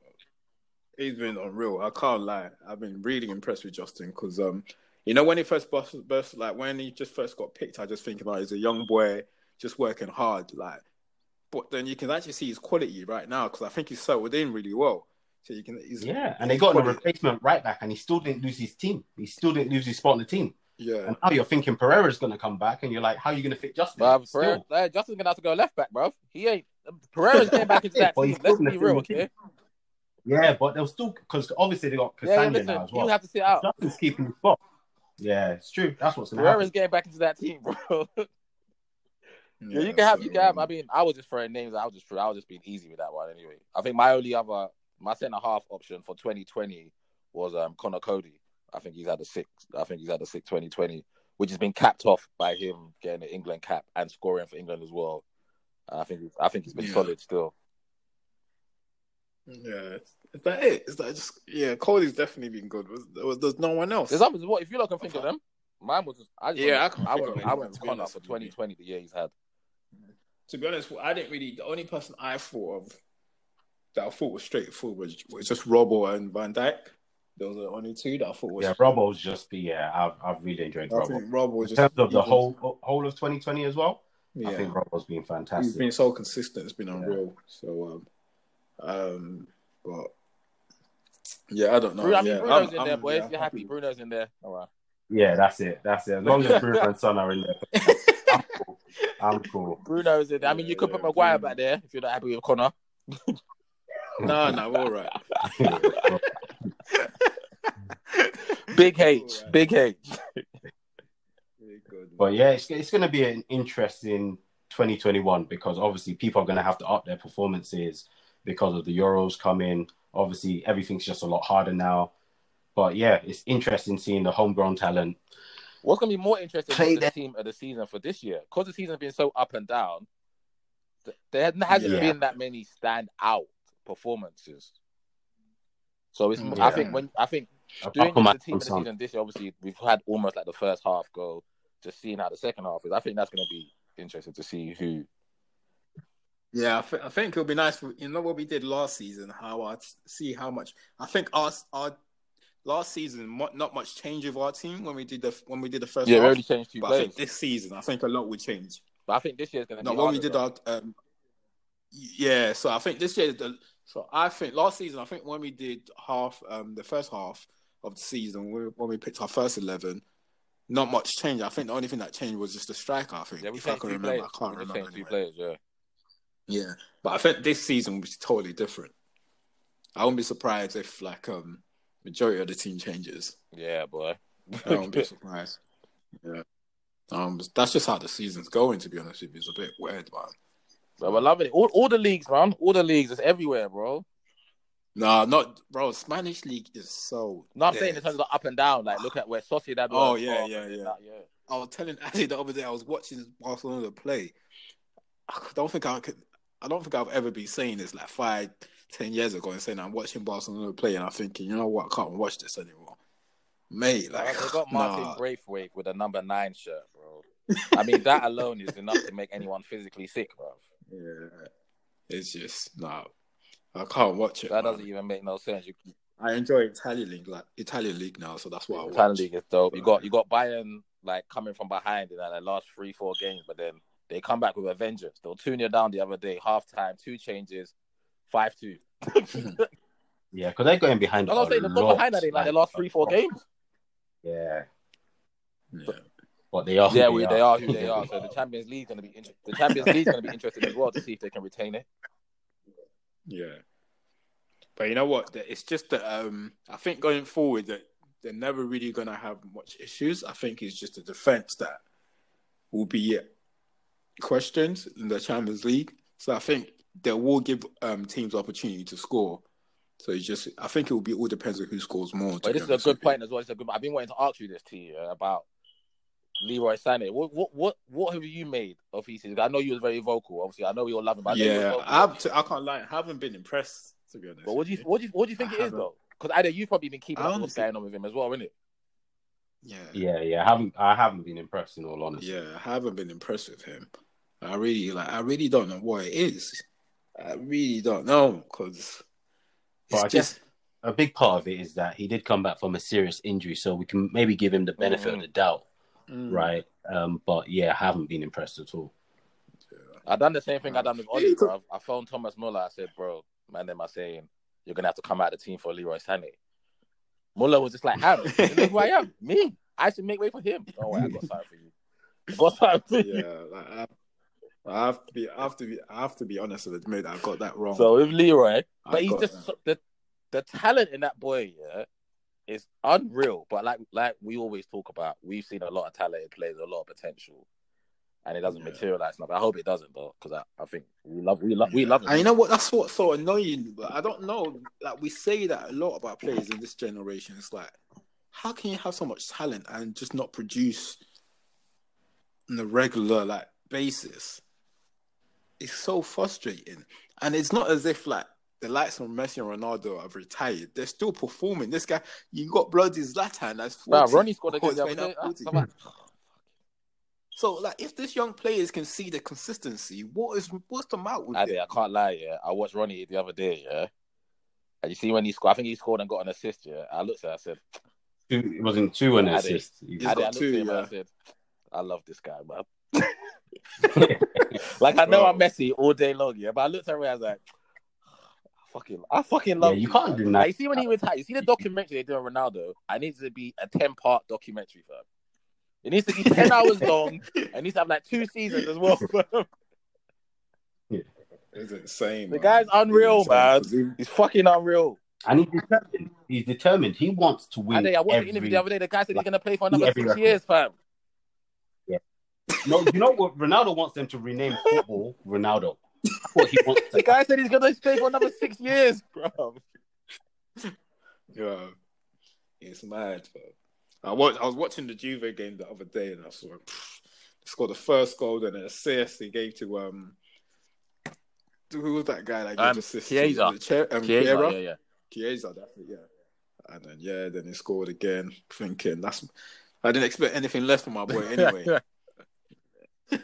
Man. He's been unreal. I can't lie. I've been really impressed with Justin because um, you know, when he first burst, burst, like when he just first got picked, I just think about he's a young boy just working hard, like. But then you can actually see his quality right now because I think he's settled in really well. So you can, he's, Yeah, and they his got a replacement right back, and he still didn't lose his team. He still didn't lose his spot on the team. Yeah, And now you're thinking Pereira's going to come back, and you're like, how are you going to fit Justin? Bruv, Still. Pereira, uh, Justin's gonna have to go left back, bro. He ain't. Pereira's getting back into that But team. Let's gonna be real, team. okay? Yeah, but they'll still because obviously they got Yeah, yeah, listen, now as he'll have to sit out. Justin's keeping his spot. Yeah, it's true. That's what's going to happen. getting back into that team, bro. yeah, Yeah, you can have, you so, can have. I mean, I was just throwing names. I was just, I was just being easy with that one anyway. I think my only other, my centre half option for 2020 was um Conor Coady. I think he's had a six. I think he's had a six 2020, which has been capped off by him getting an England cap and scoring for England as well. I think, I think he's been Yeah. solid still. Yeah, is that it? Is that just yeah? Coady's definitely been good. Was, was, there's no one else. There's others. What if you lot can think of them? Mine was. Just, I just Yeah, went, I can I think went, of I went to be Conor for 2020, the year he's had. to be honest, I didn't really. The only person I thought of that I thought was straightforward was, was just Robbo and Van Dijk. Those are the only two that I thought was. Yeah, Robbo's just be yeah. I've I've really enjoyed I Robbo. Robbo was In just terms of the was- whole whole of 2020 as well, Yeah, I think Robbo's been fantastic. He's been so consistent. It's been unreal. So, um, um, but yeah, I don't know. Bru- I mean, yeah, Bruno's I'm- in I'm- there, boys. yeah, You're I'm happy. Bruno's in there. All right. Yeah, that's it. That's it. As long as Bruno and Son are in there, I'm cool. I'm cool. Bruno's in there. I mean, you could put Yeah, Maguire back there if you're not happy with Conor. No, no, we're all right. Big H. Alright. Big H. But yeah, it's, it's going to be an interesting 2021 because obviously people are going to have to up their performances because of the Euros coming. Obviously, everything's just a lot harder now. But yeah, it's interesting seeing the homegrown talent. What's going to be more interesting Play is the team of the season for this year? Because the season's been so up and down, there hasn't Yeah. been that many stand out performances. So it's, Mm, I think when I think doing the team of the season this year, obviously we've had almost like the first half go, just seeing how the second half is. I think that's going to be interesting to see who. Yeah, I, th- I think it'll be nice. For, you know what we did last season? How I see how much. I think our our last season not much change with our team when we did the when we did the first. Yeah, we already changed two But I players, think this season, I think a lot would change. but I think this year's going to No, be. when we did though. our um, yeah. So I think this year, the, so I think last season, I think when we did half um the first half of the season when we, when we picked our first eleven, not much change. I think the only thing that changed was just the striker. I think yeah, if I can remember, players. I can't we remember. changed two anyway. players. Yeah. Yeah, but I think this season was totally different. I wouldn't be surprised if like um majority of the team changes. Yeah, boy. I won't be surprised. Yeah. Um, that's just how the season's going. To be honest with you, it's a bit weird, man. But we're loving it. All, all the leagues, man. All the leagues. It's everywhere, bro. No, not bro. Spanish league is so. No, I'm dead. saying in terms of up and down. Like, look at where Sociedad. were Oh, at yeah, yeah, yeah. that, yeah. I was telling Addy the other day. I was watching Barcelona play. I don't think I could. I don't think I've ever been saying this like five, ten years ago and saying I'm watching Barcelona play and I'm thinking, you know what, I can't watch this anymore, mate. Like, they got Martin nah. Braithwaite with a number nine shirt, bro. I mean, that alone is enough to make anyone physically sick, bro. Yeah, it's just no. I can't watch it. That man. doesn't even make no sense. You, I enjoy Italian league, like Italian league now, so that's what I watch. Italian league is dope. You got you got Bayern like coming from behind in like, the last three four games, but then they come back with a vengeance. They'll two 0 down the other day, half time, two changes, five two. Yeah, because they're going behind. I'm not saying they're not behind that in like the last three four games. Yeah, Yeah. but they are. who Yeah, they, we, are. they are who they are. So the Champions League going to be inter- the Champions League going to be interesting as well to see if they can retain it. Yeah. But you know what? It's just that um, I think going forward that they're never really going to have much issues. I think it's just the defense that will be questioned in the Champions League. So I think they will give um, teams opportunity to score. So it's just, I think it will be all depends on who scores more. But this is a good point as well. It's a good. I've been wanting to ask you this to you uh, about Leroy Sané. What what what what have you made of his season? I know you was very vocal. Obviously, I know we all love him. But I know you was Yeah, vocal. I, have to, I can't lie. I haven't been impressed, to be honest. But what do you what do you what do you think I it is haven't. though? Because either you've probably been keeping I up with what's honestly- going on with him as well, isn't it? Yeah. Yeah, yeah. I haven't. I haven't been impressed in all honesty. Yeah, I haven't been impressed with him. I really like. I really don't know what it is. I really don't know because But I it's just a big part of it is that he did come back from a serious injury, so we can maybe give him the benefit Mhm. of the doubt, mm, right? Um, but yeah, I haven't been impressed at all. I done the same thing I done with Yeah, Ollie, you could- bro. I phoned Thomas Muller. I said, bro, man, them are saying you're gonna have to come out of the team for Leroy Sané. Muller was just like, how? you know who I am? Me. I should make way for him. Oh wait, I got something for you. I got something for you. yeah. Like, I, I have to be. I have to be. I have to be honest and admit I got that wrong. So with Leroy, I but he's just that. the the talent in that boy, yeah, is unreal. But like like we always talk about, we've seen a lot of talented players, a lot of potential, and it doesn't Yeah. materialize. Enough. I hope it doesn't though, because I, I think we love we love we love him. And you know what? That's what's so annoying. But I don't know. Like we say that a lot about players in this generation. It's like, how can you have so much talent and just not produce on a regular like basis? It's so frustrating. And it's not as if like the likes of Messi and Ronaldo have retired. They're still performing. This guy, you got bloody Zlatan that's 40. Nah, Ronnie scored again Oh, the it's other day. playing up 40. So like, if this young players can see the consistency, what is what's the matter with I, it? I can't lie, yeah. I watched Ronnie the other day, yeah. And you see when he scored, I think he scored and got an assist, yeah. I looked at it, I said, Two, it wasn't two and an assist. He's I, did, I got looked two, at him and I said, I love this guy, man. like I know Bro. I'm messy all day long, yeah, but I looked at him I was like, I fucking, I fucking love Yeah, you you, can't man. deny Like, you see when he retired, you see the documentary they do on Ronaldo. I need to be a ten part documentary for him. It needs to be ten hours long. It needs to have like two seasons as well. fam. It's insane. The man. guy's unreal, man. He's fucking unreal. And he's determined. He's determined. He wants to win. And I watched every... the interview the other day. The guy said he's gonna play for another six record. years, fam. No, you know what? Ronaldo wants them to rename football Ronaldo. What he wants. The guy said he's gonna stay for another six years, bro. Yeah, it's mad. Bro. I watched, I was watching the Juve game the other day, and I saw pff, he scored the first goal and an assist he gave to um. Who was that guy that gave Um, the assist? Chiesa. To, Che- um, Chiesa, Chiesa? yeah, yeah. Chiesa, that's it, yeah. And then yeah, then he scored again. Thinking that's, I didn't expect anything less from my boy anyway.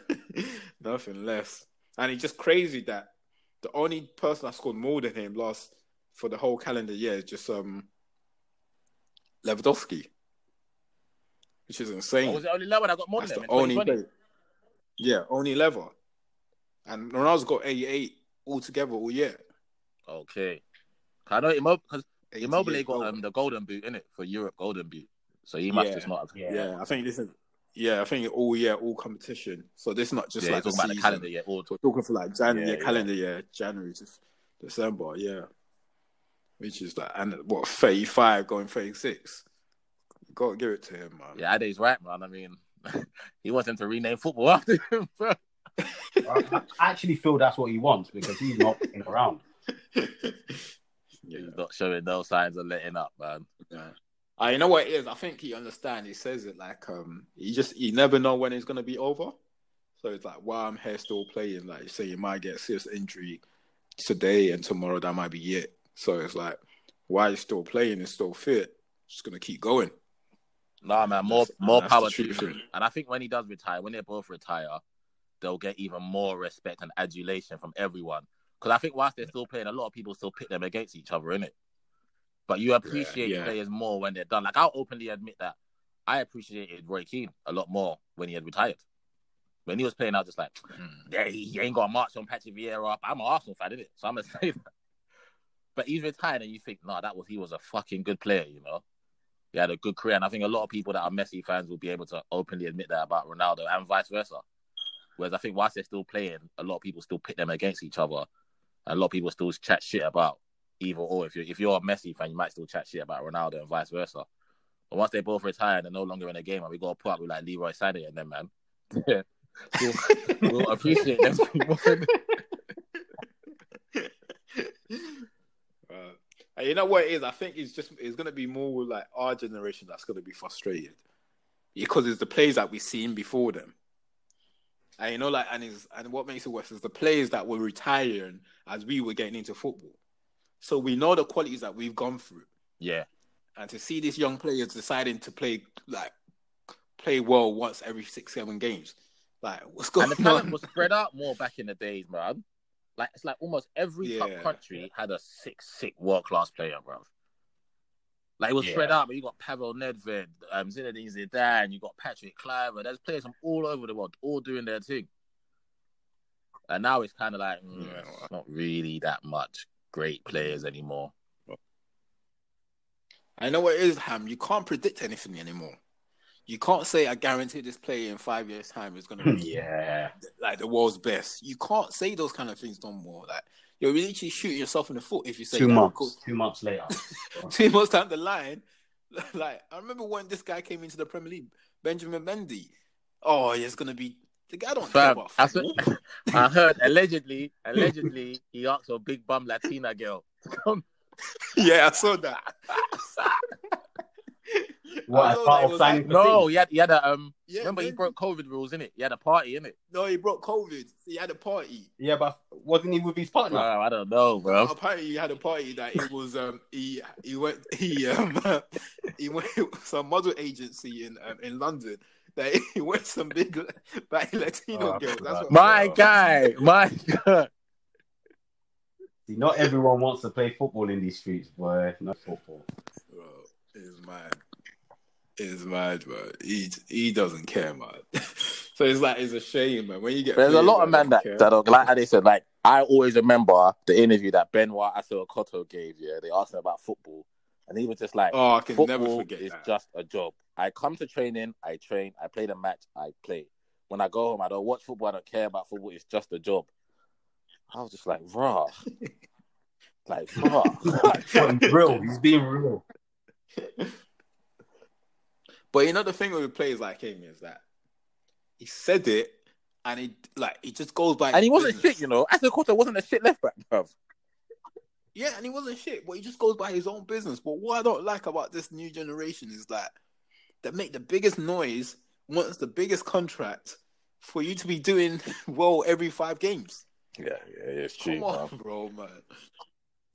Nothing less. And it's just crazy that the only person that scored more than him last for the whole calendar year is just um Lewandowski, which is insane. Or was it only Lewin that got more That's than the him in only 2020? player. Yeah, only level. And Ronaldo's got 88 altogether all year. Okay. I know Immobile because 88 Immobile got goals. um, the golden boot in it for Europe golden boot, so he must Yeah. just not. Have, Yeah. yeah. I think this is yeah, I think all year, all competition. So this is not just yeah, like talking the about the calendar year. All We're talking for like January, Yeah, yeah. calendar year, January to December, yeah. Which is like, and what, 35 going 36? You got to give it to him, man. yeah, Ade's right, man. I mean, he wants him to rename football after him. bro. I I actually feel that's what he wants because he's not around. yeah. He's not showing no signs of letting up, man. yeah. Uh, you know what it is? I think he understands. He says it like, um, he just, you never know when it's going to be over. So it's like, while I'm here still playing, like, say you might get a serious injury today and tomorrow, that might be it. So it's like, while you're still playing and still fit, just going to keep going. Nah, man, more That's- more that's power to him. And I think when he does retire, when they both retire, they'll get even more respect and adulation from everyone. Because I think whilst they're still playing, a lot of people still pit them against each other, innit? But you appreciate yeah. players more when they're done. Like I'll openly admit that I appreciated Roy Keane a lot more when he had retired. When he was playing, I was just like, Mm. yeah, he, ain't got a march on Patrick Vieira. I'm an Arsenal fan, did it? So I'm gonna say that. But he's retired, and you think, nah, that was he was a fucking good player, you know. He had a good career, and I think a lot of people that are Messi fans will be able to openly admit that about Ronaldo and vice versa. Whereas I think whilst they're still playing, a lot of people still pit them against each other, and a lot of people still chat shit about either or. If you're if you're a Messi fan, you might still chat shit about Ronaldo and vice versa. But once they both retire and they're no longer in the game, and we got to put up with like Leroy Sané and them, man, we'll, we'll appreciate them people. Uh, and you know what it is? I think it's just it's gonna be more like our generation that's gonna be frustrated because it's the players that we've seen before them. And you know, like, and is and what makes it worse is the players that were retiring as we were getting into football. So we know the qualities that we've gone through, yeah, and to see these young players deciding to play like play well once every six seven games, like what's going and the talent on? was spread out more back in the days, man. Like it's like almost every top Yeah. country had a sick, sick world class player, bro. Like it was Yeah. spread out, but you got Pavel Nedved, um, Zinedine Zidane, you got Patrick Kluivert. There's players from all over the world, all doing their thing. And now it's kind of like mm, Yeah. it's not really that much great players anymore. I know what it is, Ham. You can't predict anything anymore. You can't say I guarantee this player in five years' time is going to be Yeah. like the world's best. You can't say those kind of things no more. Like you're literally shooting yourself in the foot if you say Two that months. because Two months later. Two months down the line, like I remember when this guy came into the Premier League, Benjamin Mendy. Oh, he's going to be the guy. Don't care Fam, about I, football. I heard allegedly, allegedly he asked for a big bum Latina girl. yeah, I saw that. What, I as know part of signing like- no, he had he had a um. Yeah, remember he Mendy- broke COVID rules, innit? He had a party, innit? No, he brought COVID. He had a party. Yeah, but wasn't he with his partner? Bro, I don't know, bro. Apparently, he had a party that it was um he he went he um he went some model agency in um, in London that he went some big big Latino Oh, girls. That's what My guy, my God. See, not everyone wants to play football in these streets, boy. No football. bro, it's mad. It's mad, bro. He he doesn't care, man. so it's like it's a shame, man. When you get There's a players lot of men that, don't that care. don't, like how they said, like, I always remember the interview that Benoit Assou-Ekotto gave, yeah. They asked him about football, and he was just like, Oh, I can never football forget is that. just a job. I come to training, I train, I play the match, I play. When I go home, I don't watch football, I don't care about football, it's just a job. I was just like, raw. like, raw. He's real. He's being real. But you know the thing with players like him is that he said it and he like he just goes by. and he wasn't business. shit, you know. Assou-Ekotto wasn't a shit left back, bro. Yeah, and he wasn't shit, but he just goes by his own business. But what I don't like about this new generation is that they make the biggest noise, wants the biggest contract for you to be doing well every five games. Yeah, yeah, it's Come on, bro, man.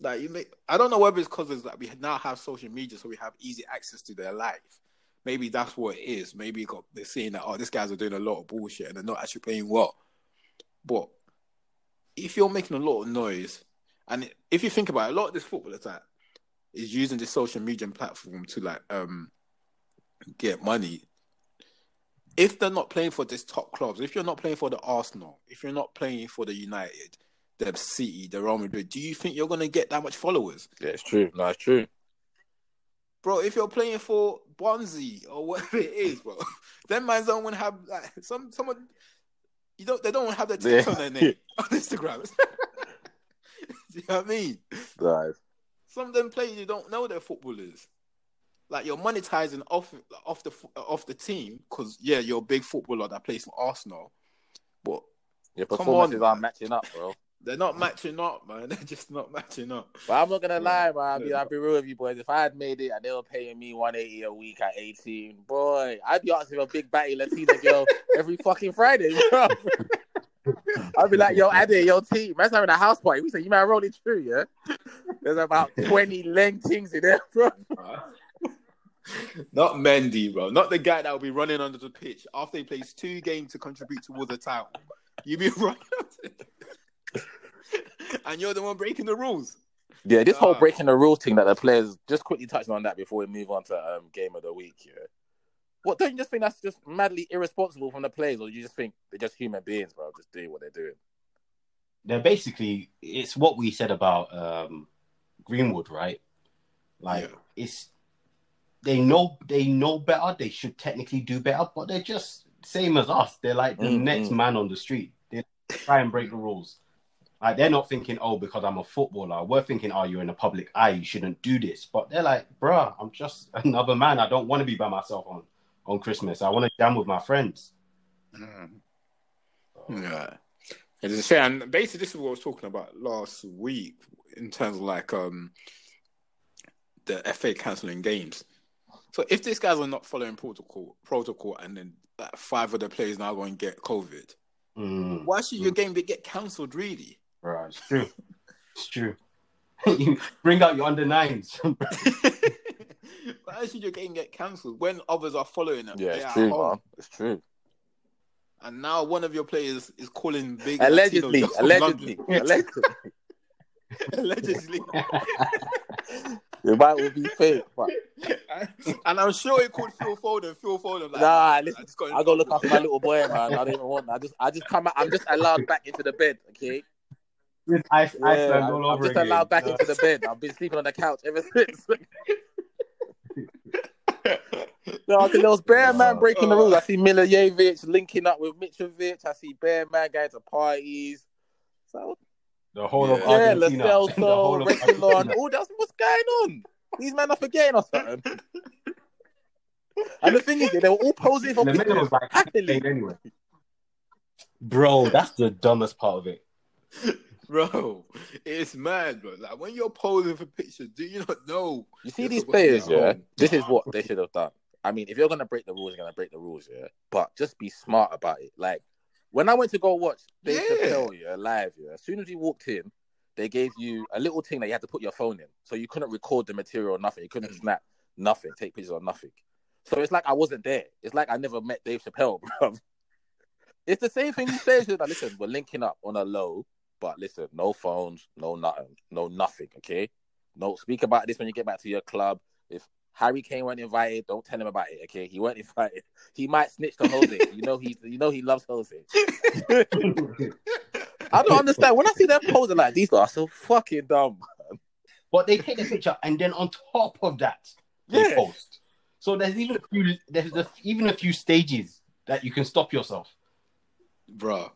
Like you make, I don't know whether it's because it's like we now have social media, so we have easy access to their life. Maybe that's what it is. Maybe got, they're seeing that oh, these guys are doing a lot of bullshit and they're not actually playing well. But if you're making a lot of noise, and if you think about it, a lot of this footballers that is using the social media platform to like um get money. If they're not playing for these top clubs, if you're not playing for the Arsenal, if you're not playing for the United, the City, the Real Madrid, do you think you're gonna get that much followers? Yeah, it's true. No, it's true. Bro, if you're playing for Bonzi or whatever it is, bro, them man's don't want to have like some someone you don't they don't want to have their tips Yeah. on their name on Instagram. You know what I mean? Nice. Some of them players you don't know they're footballers. Like you're monetizing off off the off the team because yeah, you're a big footballer that plays for Arsenal, but Your Come performances on, aren't matching up, bro. they're not matching up, man. They're just not matching up. But I'm not gonna lie, man. I'll be, I'll be real with you boys. If I had made it and they were paying me 180 a week at 18, boy, I'd be asking a big batty Latina girl every fucking Friday, bro. I'd be like, yo, Ade, your team, man's having a house party. We say, you might roll it through, yeah? There's about 20 leng things in there, bro. Not Mendy, bro. Not the guy that will be running under the pitch after he plays two games to contribute towards the title. You be running, and you're the one breaking the rules. Yeah, this whole breaking the rules thing that the players just quickly touching on that before we move on to um, game of the week. Yeah, what don't you just think that's just madly irresponsible from the players, or you just think they're just human beings, bro, just doing what they're doing? they're basically it's what we said about um Greenwood, right? Like Yeah. it's they know they know better. They should technically do better, but they're just same as us. They're like the Mm, next mm. man on the street. They try and break the rules. Like they're not thinking, oh, because I'm a footballer. We're thinking, oh, you're in the public eye. You shouldn't do this. But they're like, bruh, I'm just another man. I don't want to be by myself on on Christmas. I want to jam with my friends. Mm. Yeah. It's a shame. And basically, this is what I was talking about last week in terms of like um the FA cancelling games. So if these guys are not following protocol, protocol, and then like, five of the players now going to get COVID, Mm, why should your game be get cancelled? Really? bruh, it's true. It's true. you bring out your under nines. why should your game get cancelled when others are following it? Yeah, it's true, man. It's true. And now one of your players is calling big Allegedly, allegedly, allegedly. allegedly. It might all be fake, but and I'm sure he called Phil Foden. Phil Foden, like, Nah, listen, just got in I go look trouble. after my little boy, man. I don't even want. I just, I just come out. I'm just allowed back into the bed. Okay, With Ice, Yeah, Iceland I'm, all I'm over just again. allowed back into the bed. I've been sleeping on the couch ever since. No, because there was Bear Man breaking the rules. I see Milijevic linking up with Mitrovic. I see Bear Man going to parties. So the whole of Yeah, yeah, Argentina. The whole of Reguilon. Argentina. Oh, that's what's going on. These men are forgetting or something. And the thing is, they were all posing for And the middle pictures. was like anyway. Bro, that's the dumbest part of it. Bro, it's mad, bro. Like when you're posing for pictures, do you not know? You see these supposed to be players, yeah. home. This is what they should have done. I mean, if you're gonna break the rules, you're gonna break the rules, yeah. But just be smart about it. Like when I went to go watch Dave Yeah. Chappelle, yeah, live, yeah. As soon as you walked in, they gave you a little thing that you had to put your phone in, so you couldn't record the material or nothing. You couldn't Mm. snap nothing, take pictures or nothing. So it's like I wasn't there. It's like I never met Dave Chappelle, bro. It's the same thing you say. Like, listen, we're linking up on a low, but listen, no phones, no nothing, no nothing. Okay, no speak about this when you get back to your club. If Harry Kane weren't invited, don't tell him about it. Okay, he weren't invited. He might snitch to Jose. you know he, you know he loves Jose. I don't understand when I see them posing like these guys are so fucking dumb. but they take the picture and then on top of that, they Yeah. post. So there's even a few there's a, even a few stages that you can stop yourself. bro.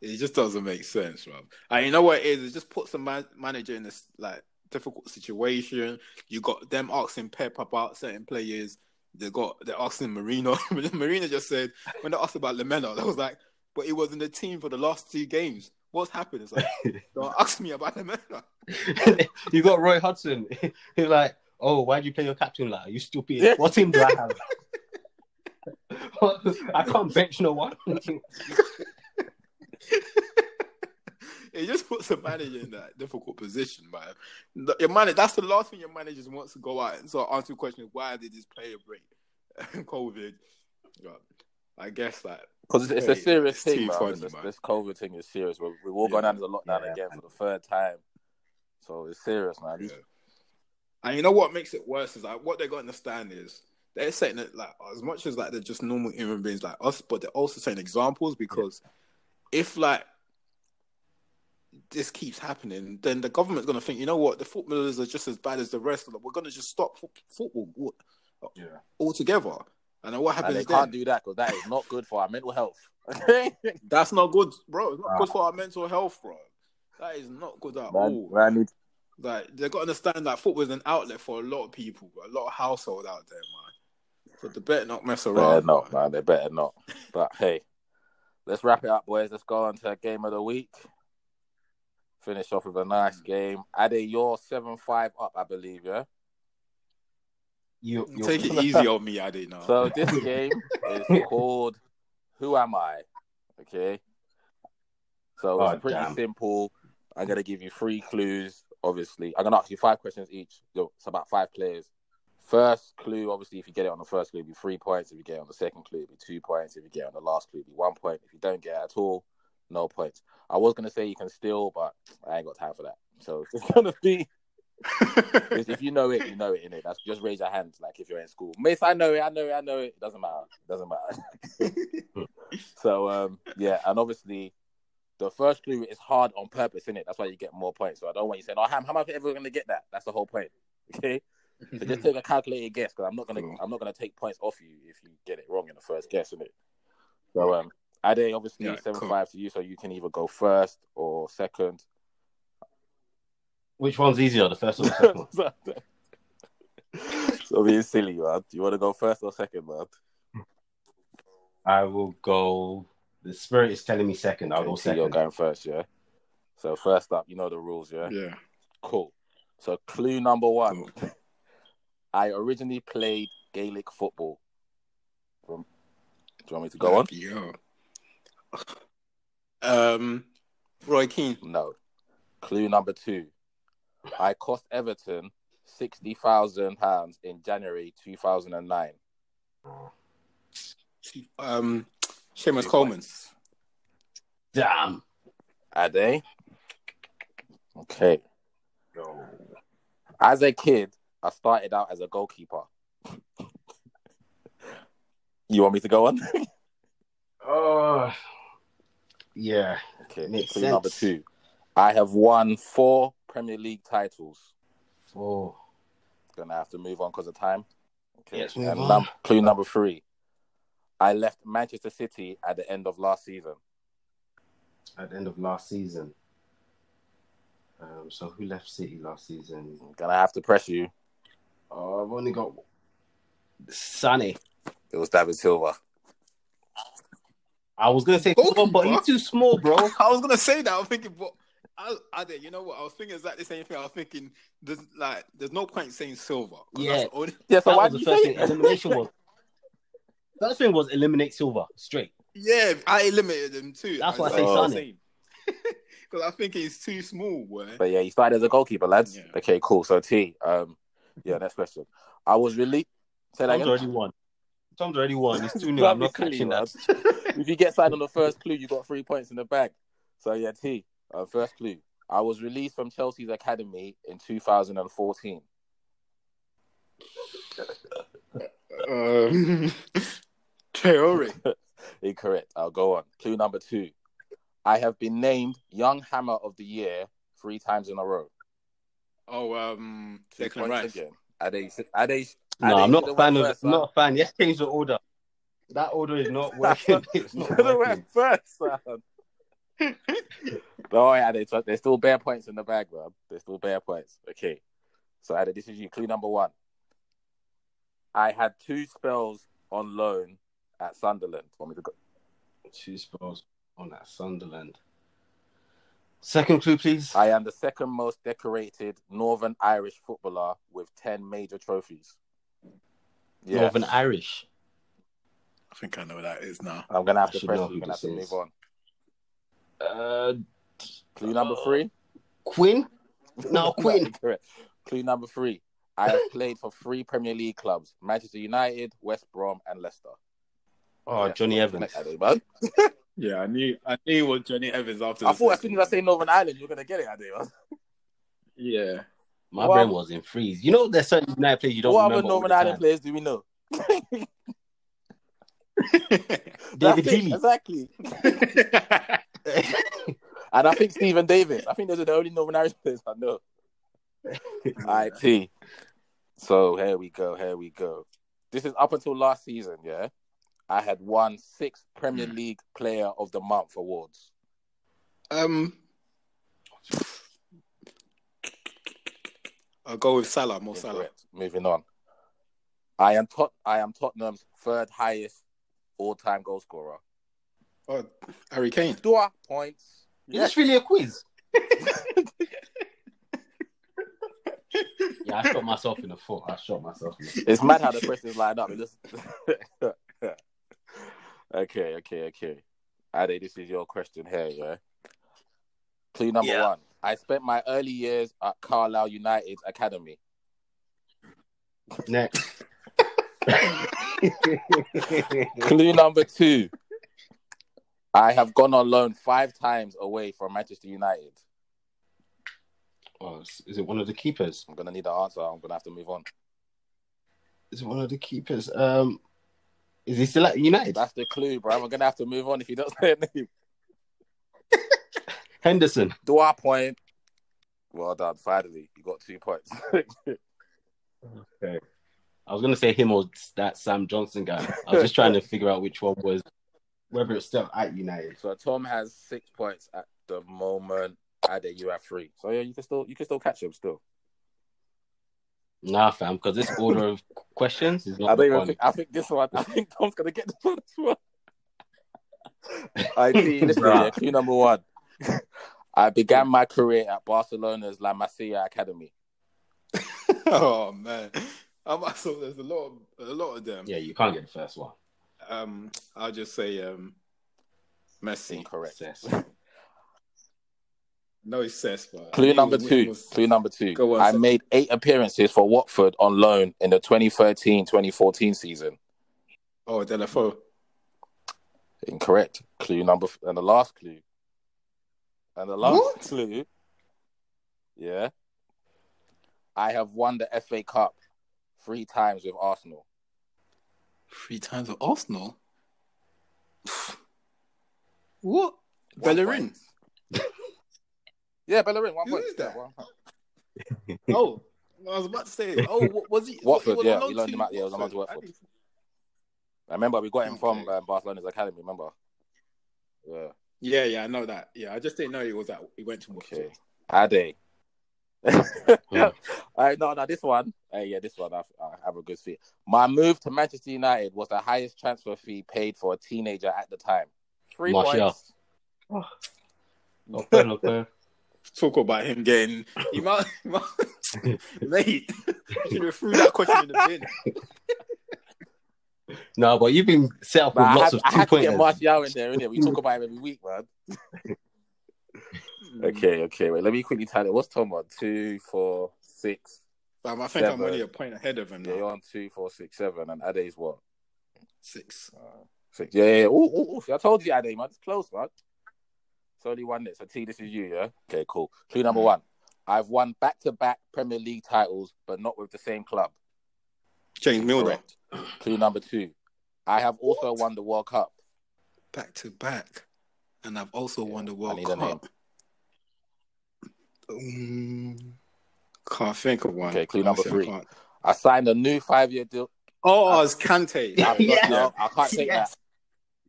It just doesn't make sense, bro. And you know what it is? It just puts the man- manager in this like difficult situation. You got them asking Pep about certain players. They got they're asking Mourinho. Mourinho just said when they asked about Lamela, that was like, but he was in the team for the last two games. What's happened? It's like, don't ask me about Lamela. you got Roy Hodgson. He's like, oh, why'd you play your captain like? You stupid? Yeah. What team do I have? I can't bench no one. it just puts the manager in that difficult position, man. The- Your manager, that's the last thing your manager wants to go out and so answer the question: Why did this player break COVID? Yeah, I guess that Because it's, it's a serious it's thing, too man. funny, This, man. this COVID thing is serious. We're, we've all Yeah. gone under the lockdown Yeah, again for the third time, so it's serious, man. Yeah. And you know what makes it worse is like what they got to understand is they're saying that like as much as like they're just normal human beings like us, but they're also setting examples because if like this keeps happening, then the government's gonna think, you know what, the footballers are just as bad as the rest of them. We're gonna just stop fo- football Yeah. altogether. And then what And happens they then? can't do that because that is not good for our mental health. That's not good, bro. It's not Ah. good for our mental health, bro. That is not good at man, all. man, need- Like they got to understand that football is an outlet for a lot of people, a lot of household out there, man. So they better not mess better around. not, man. man. They better not. But hey, let's wrap it up, boys. Let's go on to game of the week. Finish off with a nice mm. game. Ade, you're seven five up, I believe, yeah. You, you Take it easy on me, I didn't know. So this game is called Who Am I? Okay. So it's Oh, pretty damn. simple. I'm gonna give you three clues. Obviously, I'm gonna ask you five questions each. So It's about five players. First clue, obviously, if you get it on the first clue, it'll be three points. If you get it on the second clue, it'll be two points. If you get it on the last clue, it'll be one point. If you don't get it at all, no points. I was gonna say you can steal, but I ain't got time for that. So it's gonna be. if you know it, you know it, innit? That's just raise your hand, like if you're in school. Miss, I know it, I know it, I know it. It doesn't matter. It doesn't matter. so um, yeah, and obviously the first clue is hard on purpose, in it. That's why you get more points. So I don't want you saying, "Oh, Ham, how am I ever gonna get that?" That's the whole point. Okay. So just take a calculated guess because I'm not gonna Cool. I'm not gonna take points off you if you get it wrong in the first guess, isn't it? So um, Ade, obviously Yeah, seven cool. five to you, so you can either go first or second. Which one's easier, the first or the second? one? so being silly, man. Do you want to go first or second, man? I will go. The spirit is telling me second. I'll go Okay, You're going first, yeah. So first up, you know the rules, yeah. yeah. Cool. So clue number one. I originally played Gaelic football. Do you want me to go on? Yeah. Um, Roy Keane. No. Clue number two. I cost Everton sixty thousand pounds in January two thousand and nine. Um, Seamus Two Coleman. points. Damn. Ade. Okay. As a kid, I started out as a goalkeeper. you want me to go on? Oh, yeah. okay. Makes Clue sense. number two. I have won four Premier League titles. Four. Gonna have to move on because of time. Okay. Yes, and num- clue number three. I left Manchester City at the end of last season. At the end of last season. Um, so who left City last season? Gonna have to press you. Oh, I've only got Sonny. It was David Silva. I was gonna say, Goalkeeper? but he's too small, bro. I was gonna say that. I'm thinking, but I, I did. You know what? I was thinking exactly the same thing. I was thinking, there's like, there's no point saying silver. 'cause Yeah. That's the only, Yeah, so that why was did the you first say thing. it? Elimination was. First thing was eliminate Silver straight. yeah, I eliminated him too. That's why I say Sonny. Because I think he's too small, boy. But yeah, you started as a goalkeeper, lads. Yeah. Okay, cool. So T, um, yeah, next question. I was really say that Tom's again. already won. Tom's already won. It's 2 0. Don't I'm not catching man. that. if you get signed on the first clue, you got three points in the bag. So yeah, T, uh, first clue. I was released from Chelsea's academy in 2014. Um, Traore. Incorrect. I'll go on. Clue number two. I have been named Young Hammer of the Year three times in a row. Oh, um, Two Declan Rice. again. Are they? Are they? No, are I'm not a fan of. first, I'm not a fan. Let's change the order. That order is not working. it's not should have working. went first, son. Don't worry, There's still bare points in the bag, man. There's still bare points. Okay. So, Ade, this is you. Clue number one. I had two spells on loan at Sunderland. Want me to go? Two spells on that Sunderland. Second clue, please. I am the second most decorated Northern Irish footballer with 10 major trophies. Yeah. Northern Irish. I think I know what that is now. I'm going to have I to press know you. who You're going to have to move on. Uh, Clue number three. Quinn. No, Quinn. Incorrect. Clue number three. I have played for three Premier League clubs Manchester United, West Brom, and Leicester. Oh, Yeah, Jonny Evans. Ade, man. Yeah, I knew. I knew it was Jonny Evans after. I the thought as soon as I say Northern Ireland, you're gonna get it, Ade. man. Yeah. My Well- brain was in freeze. You know, there's certain United players you don't What other remember. all Northern Ireland players do we know? David Healy. exactly. And I think Stephen Davis. I think those are the only Northern Irish players I know. All right, T. So here we go. Here we go. This is up until last season. Yeah, I had won six Premier League Player of the Month awards. um, I'll go with Salah. Mo Salah. Incorrect. Moving on. I am Tot- I am Tottenham's third highest all-time goal scorer. Oh, Harry Kane. Dua points. Is this really a quiz? yeah, I shot myself in the foot. I shot myself in the foot. It's mad how the questions line up. It just... okay, okay, okay. Ade, this is your question here, yeah? Clue number Yeah. one. I spent my early years at Carlisle United academy. Next. Clue number two. I have gone on loan five times away from Manchester United. Oh, is- is it one of the keepers? I'm gonna need an answer. I'm gonna have to move on. Is it one of the keepers? Um, is he still at United? That's the clue, bro. I'm gonna have to move on if he doesn't say a name. Henderson. Do our point. Well done. Finally, you got two points. Okay. I was gonna say him or that Sam Johnstone guy. I was just trying to figure out which one was whether it's still at United. so Tom has six points at the moment. Ade, you have three. So yeah, you can still you can still catch him still. Nah, fam, because this order of questions is I not don't even one. think I think this one. I think Tom's gonna get this one. I see. Listen, yeah, clue number one. I began my career at Barcelona's La Masia Academy. oh man, I'm, so there's a lot, of, a lot of them. Yeah, you can't get the first one. Um, I'll just say um, Messi. Incorrect. No, it's Cesc, Clue number was- two. was- Clue number two. On, I made eight appearances for Watford on loan in the 2013-2014 season. Oh, Deulofeu. Incorrect. Clue number f- and the last clue. And the last What? clue. Yeah. I have won the FA Cup three times with Arsenal. Three times with Arsenal. What? Bellerin. point. Yeah, Bellerin. One Who point. is that? Yeah, one point. oh, I was about to say. Oh, what was he? Watford, he yeah, on loan we loaned to him out, yeah, he was on loan to Watford. Watford. I didn't- I remember we got him from Okay. uh, Barcelona's academy. Remember? Yeah. Yeah, yeah, I know that. Yeah, I just didn't know he was at. He went to Watford. Okay. Ade. Hmm. All right, no, no, this one. Hey, yeah, this one. I, I have a good fit. My move to Manchester United was the highest transfer fee paid for a teenager at the time. Three Martial. points. Not fair, not fair. Talk about him getting. He might, he might mate. You should have threw that question in the bin. No, but you've been set up with I lots had, of I two had to get. Martial in there, innit? We talk about him every week, man. Okay, okay, wait. Let me quickly tell you. What's Tom on? Two, four, six. Um, I think I'm only a point ahead of him Yeah, now. you're on two, four, six, seven, and Ade's what? Six. Six. Yeah, yeah. yeah. Ooh, ooh, ooh. I told you, Ade, man. It's close, man. It's only one net. So, T, this is you, yeah? Okay, cool. Clue number one. I've won back to back Premier League titles, but not with the same club. James Milner. Correct. Clue number two. I have also won the World Cup. Back to back. And I've also won the I World need a name. Cup. Um, can't think of one. Okay, clue number Honestly, I three. I signed a new five year deal. Oh, it's Kante. I've Yes. no, I can't take Yes. that.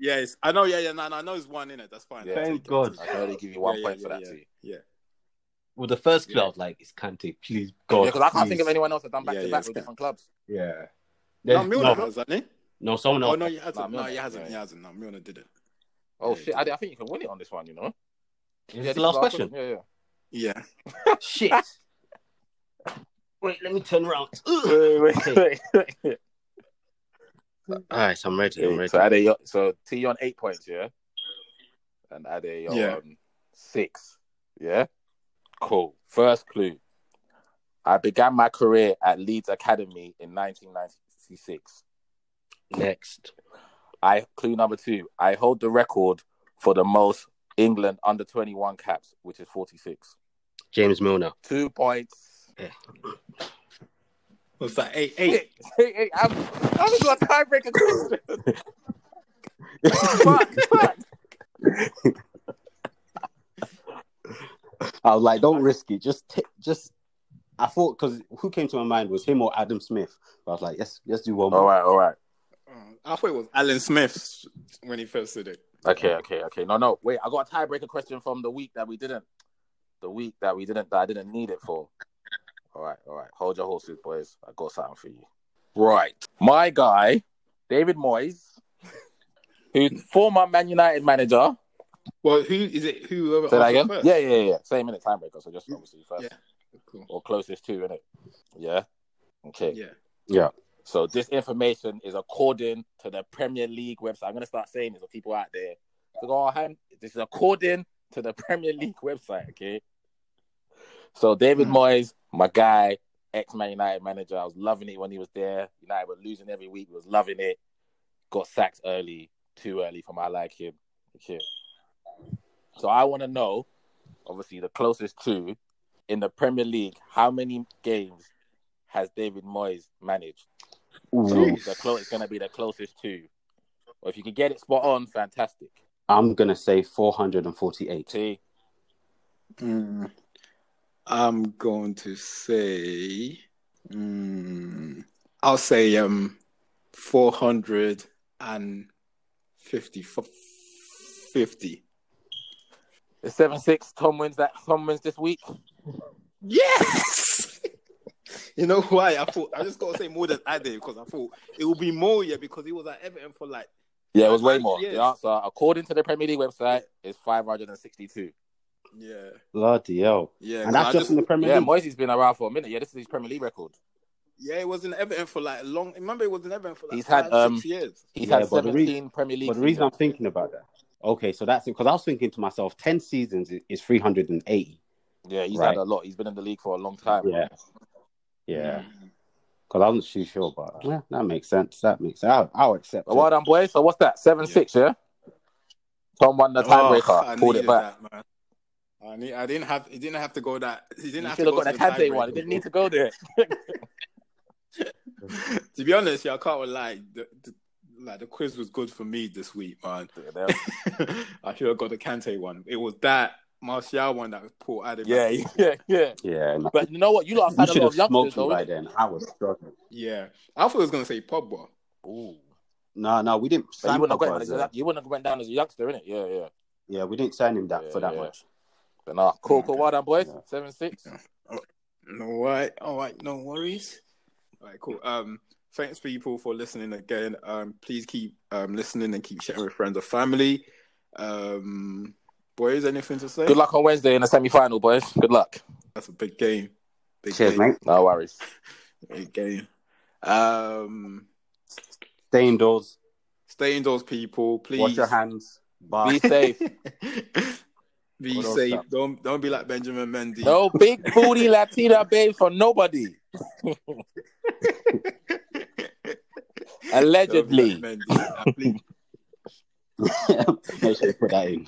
Yes, I know. Yeah, yeah. No, no, I know it's one in it. That's fine. Yeah. I'll Thank it, God. I'll take I can only give you one Yeah, point yeah, for that, yeah, Yeah. Well, the first clue, Yeah. I was like, it's Kante, please, Yeah, God. because I can't think of anyone else that done back to back with different clubs. Yeah. No, There's- Milner no, has, hasn't he? no, someone Oh else. no, he hasn't. Nah, no, Milner, he hasn't. yeah. He hasn't. No, Milner did it. Oh, Yeah, shit. I, I think you can win it on this one, you know? Is Yeah, this this the last is question? Yeah, yeah. Yeah. Shit. Wait, let me turn around. Wait, wait, wait, wait. All mm-hmm. right, so I'm ready. I'm ready. So Ade, you're- so T on eight points, yeah, and Ade you're Yeah. on six, yeah. Cool. First clue. I began my career at Leeds Academy in 1996. Next. I clue number two. I hold the record for the most England under 21 caps, which is 46. James Milner. Two points. What's that? Eight, eight. Hey, hey, I'm, I'm got a tiebreaker question. fuck, fuck. I was like, don't risk it. Just, t- just. I thought because who came to my mind was him or Adam Smith. But I was like, yes, let's do one more. right, all right. Uh, I thought it was Alan Smith when he first did it. Okay, okay, okay. No, no. Wait, I got a tiebreaker question from the week that we didn't. The week that we didn't. That I didn't need it for. All right, all right. Hold your horses, boys. I got something for you. Right, my guy, David Moyes, who's former Man United manager. Well, who is it? Who? Say that again. First? Yeah, yeah, yeah. Same minute tiebreaker. So just obviously first Yeah. Cool. or closest to, innit? Yeah. Okay. Yeah. Yeah. So this information is according to the Premier League website. I'm gonna start saying this for people out there. Go, oh, hang- this is according to the Premier League website. Okay. So David Hmm. Moyes, my guy, ex Man United manager, I was loving it when he was there. United were losing every week. Was loving it. Got sacked early, too early for my liking. Okay. So I want to know, obviously, the closest to in the Premier League, how many games has David Moyes managed? Ooh, The clo- it's going to be the closest to. Or if you can get it spot on, fantastic. I'm gonna say 448. See, Mm, I'm going to say, mm, I'll say um, four hundred and fifty. Fifty. the seven six. Tom wins that. Tom wins this week. Yes. you know why? I thought I just gotta say more than I did because I thought it would be more, yeah, because he was at Everton for like Yeah, it was way more. years. The answer, according to the Premier League website, is 562. Yeah, Bloody hell! yeah. And 'cause that's I just in the Premier Yeah, League. Moisey's been around for a minute. Yeah, this is his Premier League record. yeah, it was in Everton for like a long. Remember, it was in Everton for like He's five, had, um, six years. He's Yeah, had but the 17 re- Premier League But the reason I'm thinking about that, okay, so that's because I was thinking to myself, 10 seasons is 380. Yeah, he's Right. had a lot. He's been in the league for a long time. Yeah. Yeah, Mm. because I wasn't too sure, about but yeah, that makes sense. That makes sense. I'll, I'll accept But well it. done, boys. So what's that? 7 6, yeah? Tom won the Oh, tiebreaker. I pulled it back. that, man. I need. I didn't have. It didn't have to go that. He didn't You have should to have go got the to one. It didn't need to go there. to be honest, yeah, I can't lie. The, the, like the quiz was good for me this week, man. I should have got the Kante one. It was that Martial one that was Paul added. yeah, yeah, yeah. Yeah, no, But you know what? You lot you have had a lot have of youngsters, smoked me though. by then. I was struggling. yeah. I thought it was gonna say Pogba. Ooh. No, no, we didn't But you wouldn't, have Pogba went, as a- you wouldn't have went down as a youngster, innit? Yeah, yeah. Yeah, we didn't sign him that Yeah, for that yeah. much. But nah, cool, cool. Okay. Well done, boys. Yeah. 7 6. All right, all right, no worries. All right, cool. Um, thanks people for listening again. Um, please keep um listening and keep sharing with friends or family. Um, boys, anything to say? Good luck on Wednesday in the semi final, boys. Good luck. That's a big game. Big Cheers, game. mate. No worries. Big game. Um, Stay indoors. stay indoors, people. Please Wash your hands. Bye. Be safe. be What safe. Sam? Don't don't be like Benjamin Mendy. No big booty Latina babe for nobody. Allegedly. Like Mendy. Make sure you put that in.